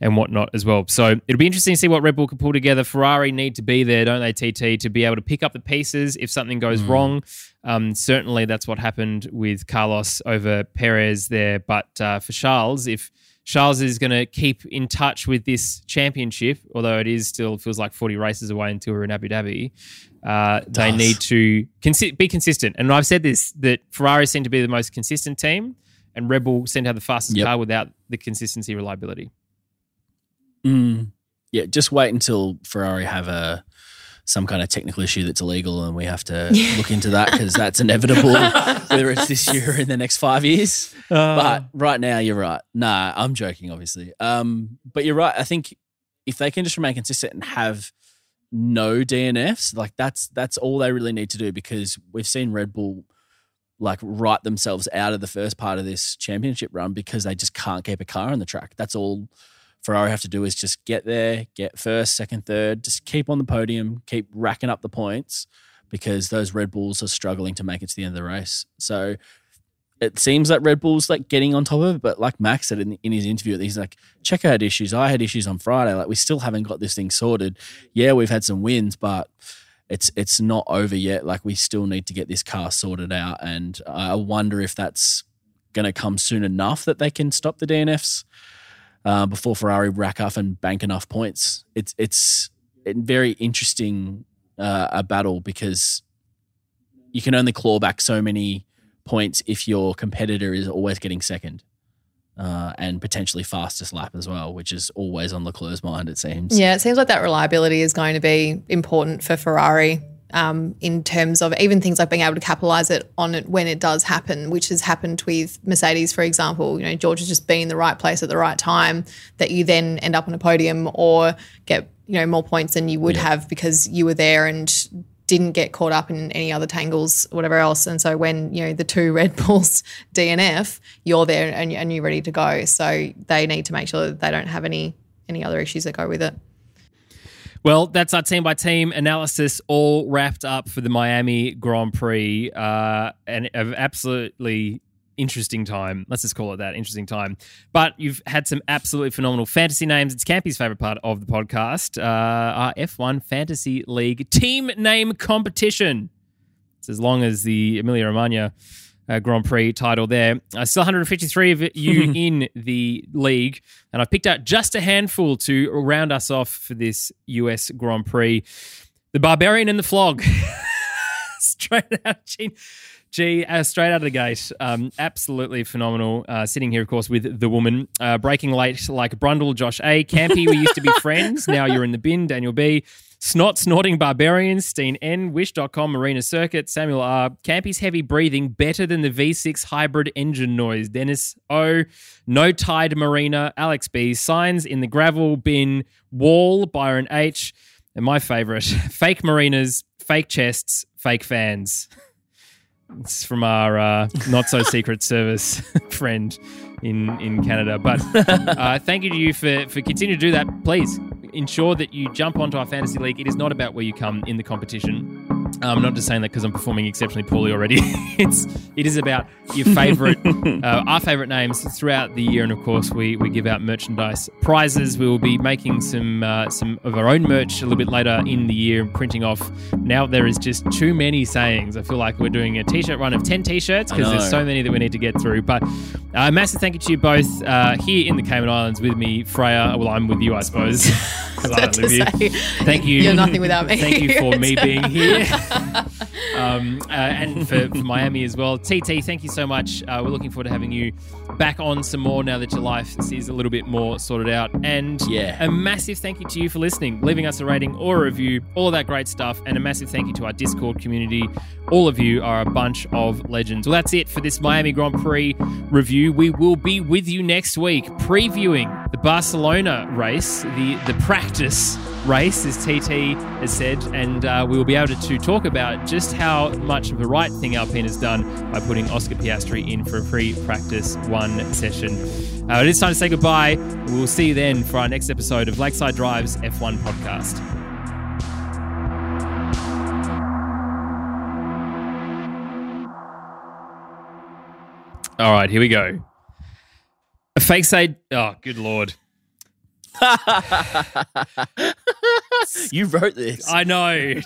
and whatnot as well. So it'll be interesting to see what Red Bull can pull together. Ferrari need to be there, don't they, TT, to be able to pick up the pieces if something goes mm. wrong. Um, certainly, that's what happened with Carlos over Perez there. But uh, for Charles, if Charles is going to keep in touch with this championship, although it is still feels like 40 races away until we're in Abu Dhabi. Uh, they need to consi- be consistent. And I've said this that Ferrari seem to be the most consistent team, and Red Bull seem to have the fastest yep. car without the consistency reliability. Mm. Yeah, just wait until Ferrari have a some kind of technical issue that's illegal, and we have to [LAUGHS] look into that because that's inevitable, [LAUGHS] whether it's this year or in the next five years. but right now, you're right. Nah, I'm joking, obviously. Um, but you're right. I think if they can just remain consistent and have no DNFs, like that's that's all they really need to do because we've seen Red Bull like write themselves out of the first part of this championship run because they just can't keep a car on the track. That's all Ferrari have to do is just get there, get first, second, third, just keep on the podium, keep racking up the points because those Red Bulls are struggling to make it to the end of the race. So it seems like Red Bull's like getting on top of it, but like Max said in, in his interview, he's like, check out issues. I had issues on Friday. Like we still haven't got this thing sorted. Yeah, we've had some wins, but it's it's not over yet. Like we still need to get this car sorted out, and I wonder if that's going to come soon enough that they can stop the DNFs uh, before Ferrari rack up and bank enough points. It's it's very interesting uh, a battle because you can only claw back so many points if your competitor is always getting second. Uh, and potentially fastest lap as well, which is always on Leclerc's mind, it seems. Yeah, it seems like that reliability is going to be important for Ferrari um, in terms of even things like being able to capitalize it on it when it does happen, which has happened with Mercedes, for example. You know, George has just been in the right place at the right time that you then end up on a podium or get you know more points than you would yeah. have because you were there and didn't get caught up in any other tangles, whatever else. And so when you know the two [LAUGHS] Red Bulls DNF, you're there and, and you're ready to go. So they need to make sure that they don't have any any other issues that go with it. Well, that's our team by team analysis all wrapped up for the Miami Grand Prix. Uh, and an absolutely interesting time. Let's just call it that interesting time. But you've had some absolutely phenomenal fantasy names. It's Campy's favorite part of the podcast, uh, our F1 Fantasy League team name competition. It's as long as the Emilia Romagna uh, Grand Prix title there. Uh, still 153 of you [LAUGHS] in the league, and I've picked out just a handful to round us off for this US Grand Prix. The Barbarian and the Flog. [LAUGHS] Straight out, Gene. Gee, uh, straight out of the gate, um, absolutely phenomenal. Uh, sitting here, of course, with the woman uh, braking late like Brundle, Josh A. Campy, we used to be [LAUGHS] friends. Now you're in the bin. Daniel B. Snot Snorting Barbarians, Steen N, Wish.com, Marina Circuit, Samuel R. Campy's heavy breathing better than the V6 hybrid engine noise. Dennis O. No Tide Marina, Alex B. Signs in the gravel bin, Wall, Byron H. And my favorite, [LAUGHS] fake marinas, fake chests, fake fans. It's from our uh, not so secret [LAUGHS] service [LAUGHS] friend in in Canada. But uh, thank you to you for for continuing to do that. Please ensure that you jump onto our fantasy league. It is not about where you come in the competition. I'm not just saying that because I'm performing exceptionally poorly already. [LAUGHS] it's it is about your favorite, [LAUGHS] uh, our favorite names throughout the year, and of course we we give out merchandise prizes. We will be making some uh, some of our own merch a little bit later in the year, and printing off. Now there is just too many sayings. I feel like we're doing a t-shirt run of ten t-shirts because there's so many that we need to get through. But uh, massive thank you to you both uh, here in the Cayman Islands with me, Freya. Well, I'm with you, I suppose. [LAUGHS] I live you. Thank you. You're nothing without me. thank you for me being here. Um, uh, and for, for, Miami as well. TT, thank you so much. Uh, we're looking forward to having you back on some more now that your life is a little bit more sorted out. And yeah, a massive thank you to you for listening, leaving us a rating or a review, all of that great stuff. And a massive thank you to our Discord community. All of you are a bunch of legends. Well, that's it for this Miami Grand Prix review. We will be with you next week previewing the Barcelona race, the, the practice race, as TT has said, and uh, we will be able to, talk about just how much of the right thing Alpine has done by putting Oscar Piastri in for a free practice one session. Uh, it is time to say goodbye. We'll see you then for our next episode of Lakeside Drive's F1 podcast. All right, here we go. A fake say, oh, good lord. [LAUGHS] you wrote this. I know.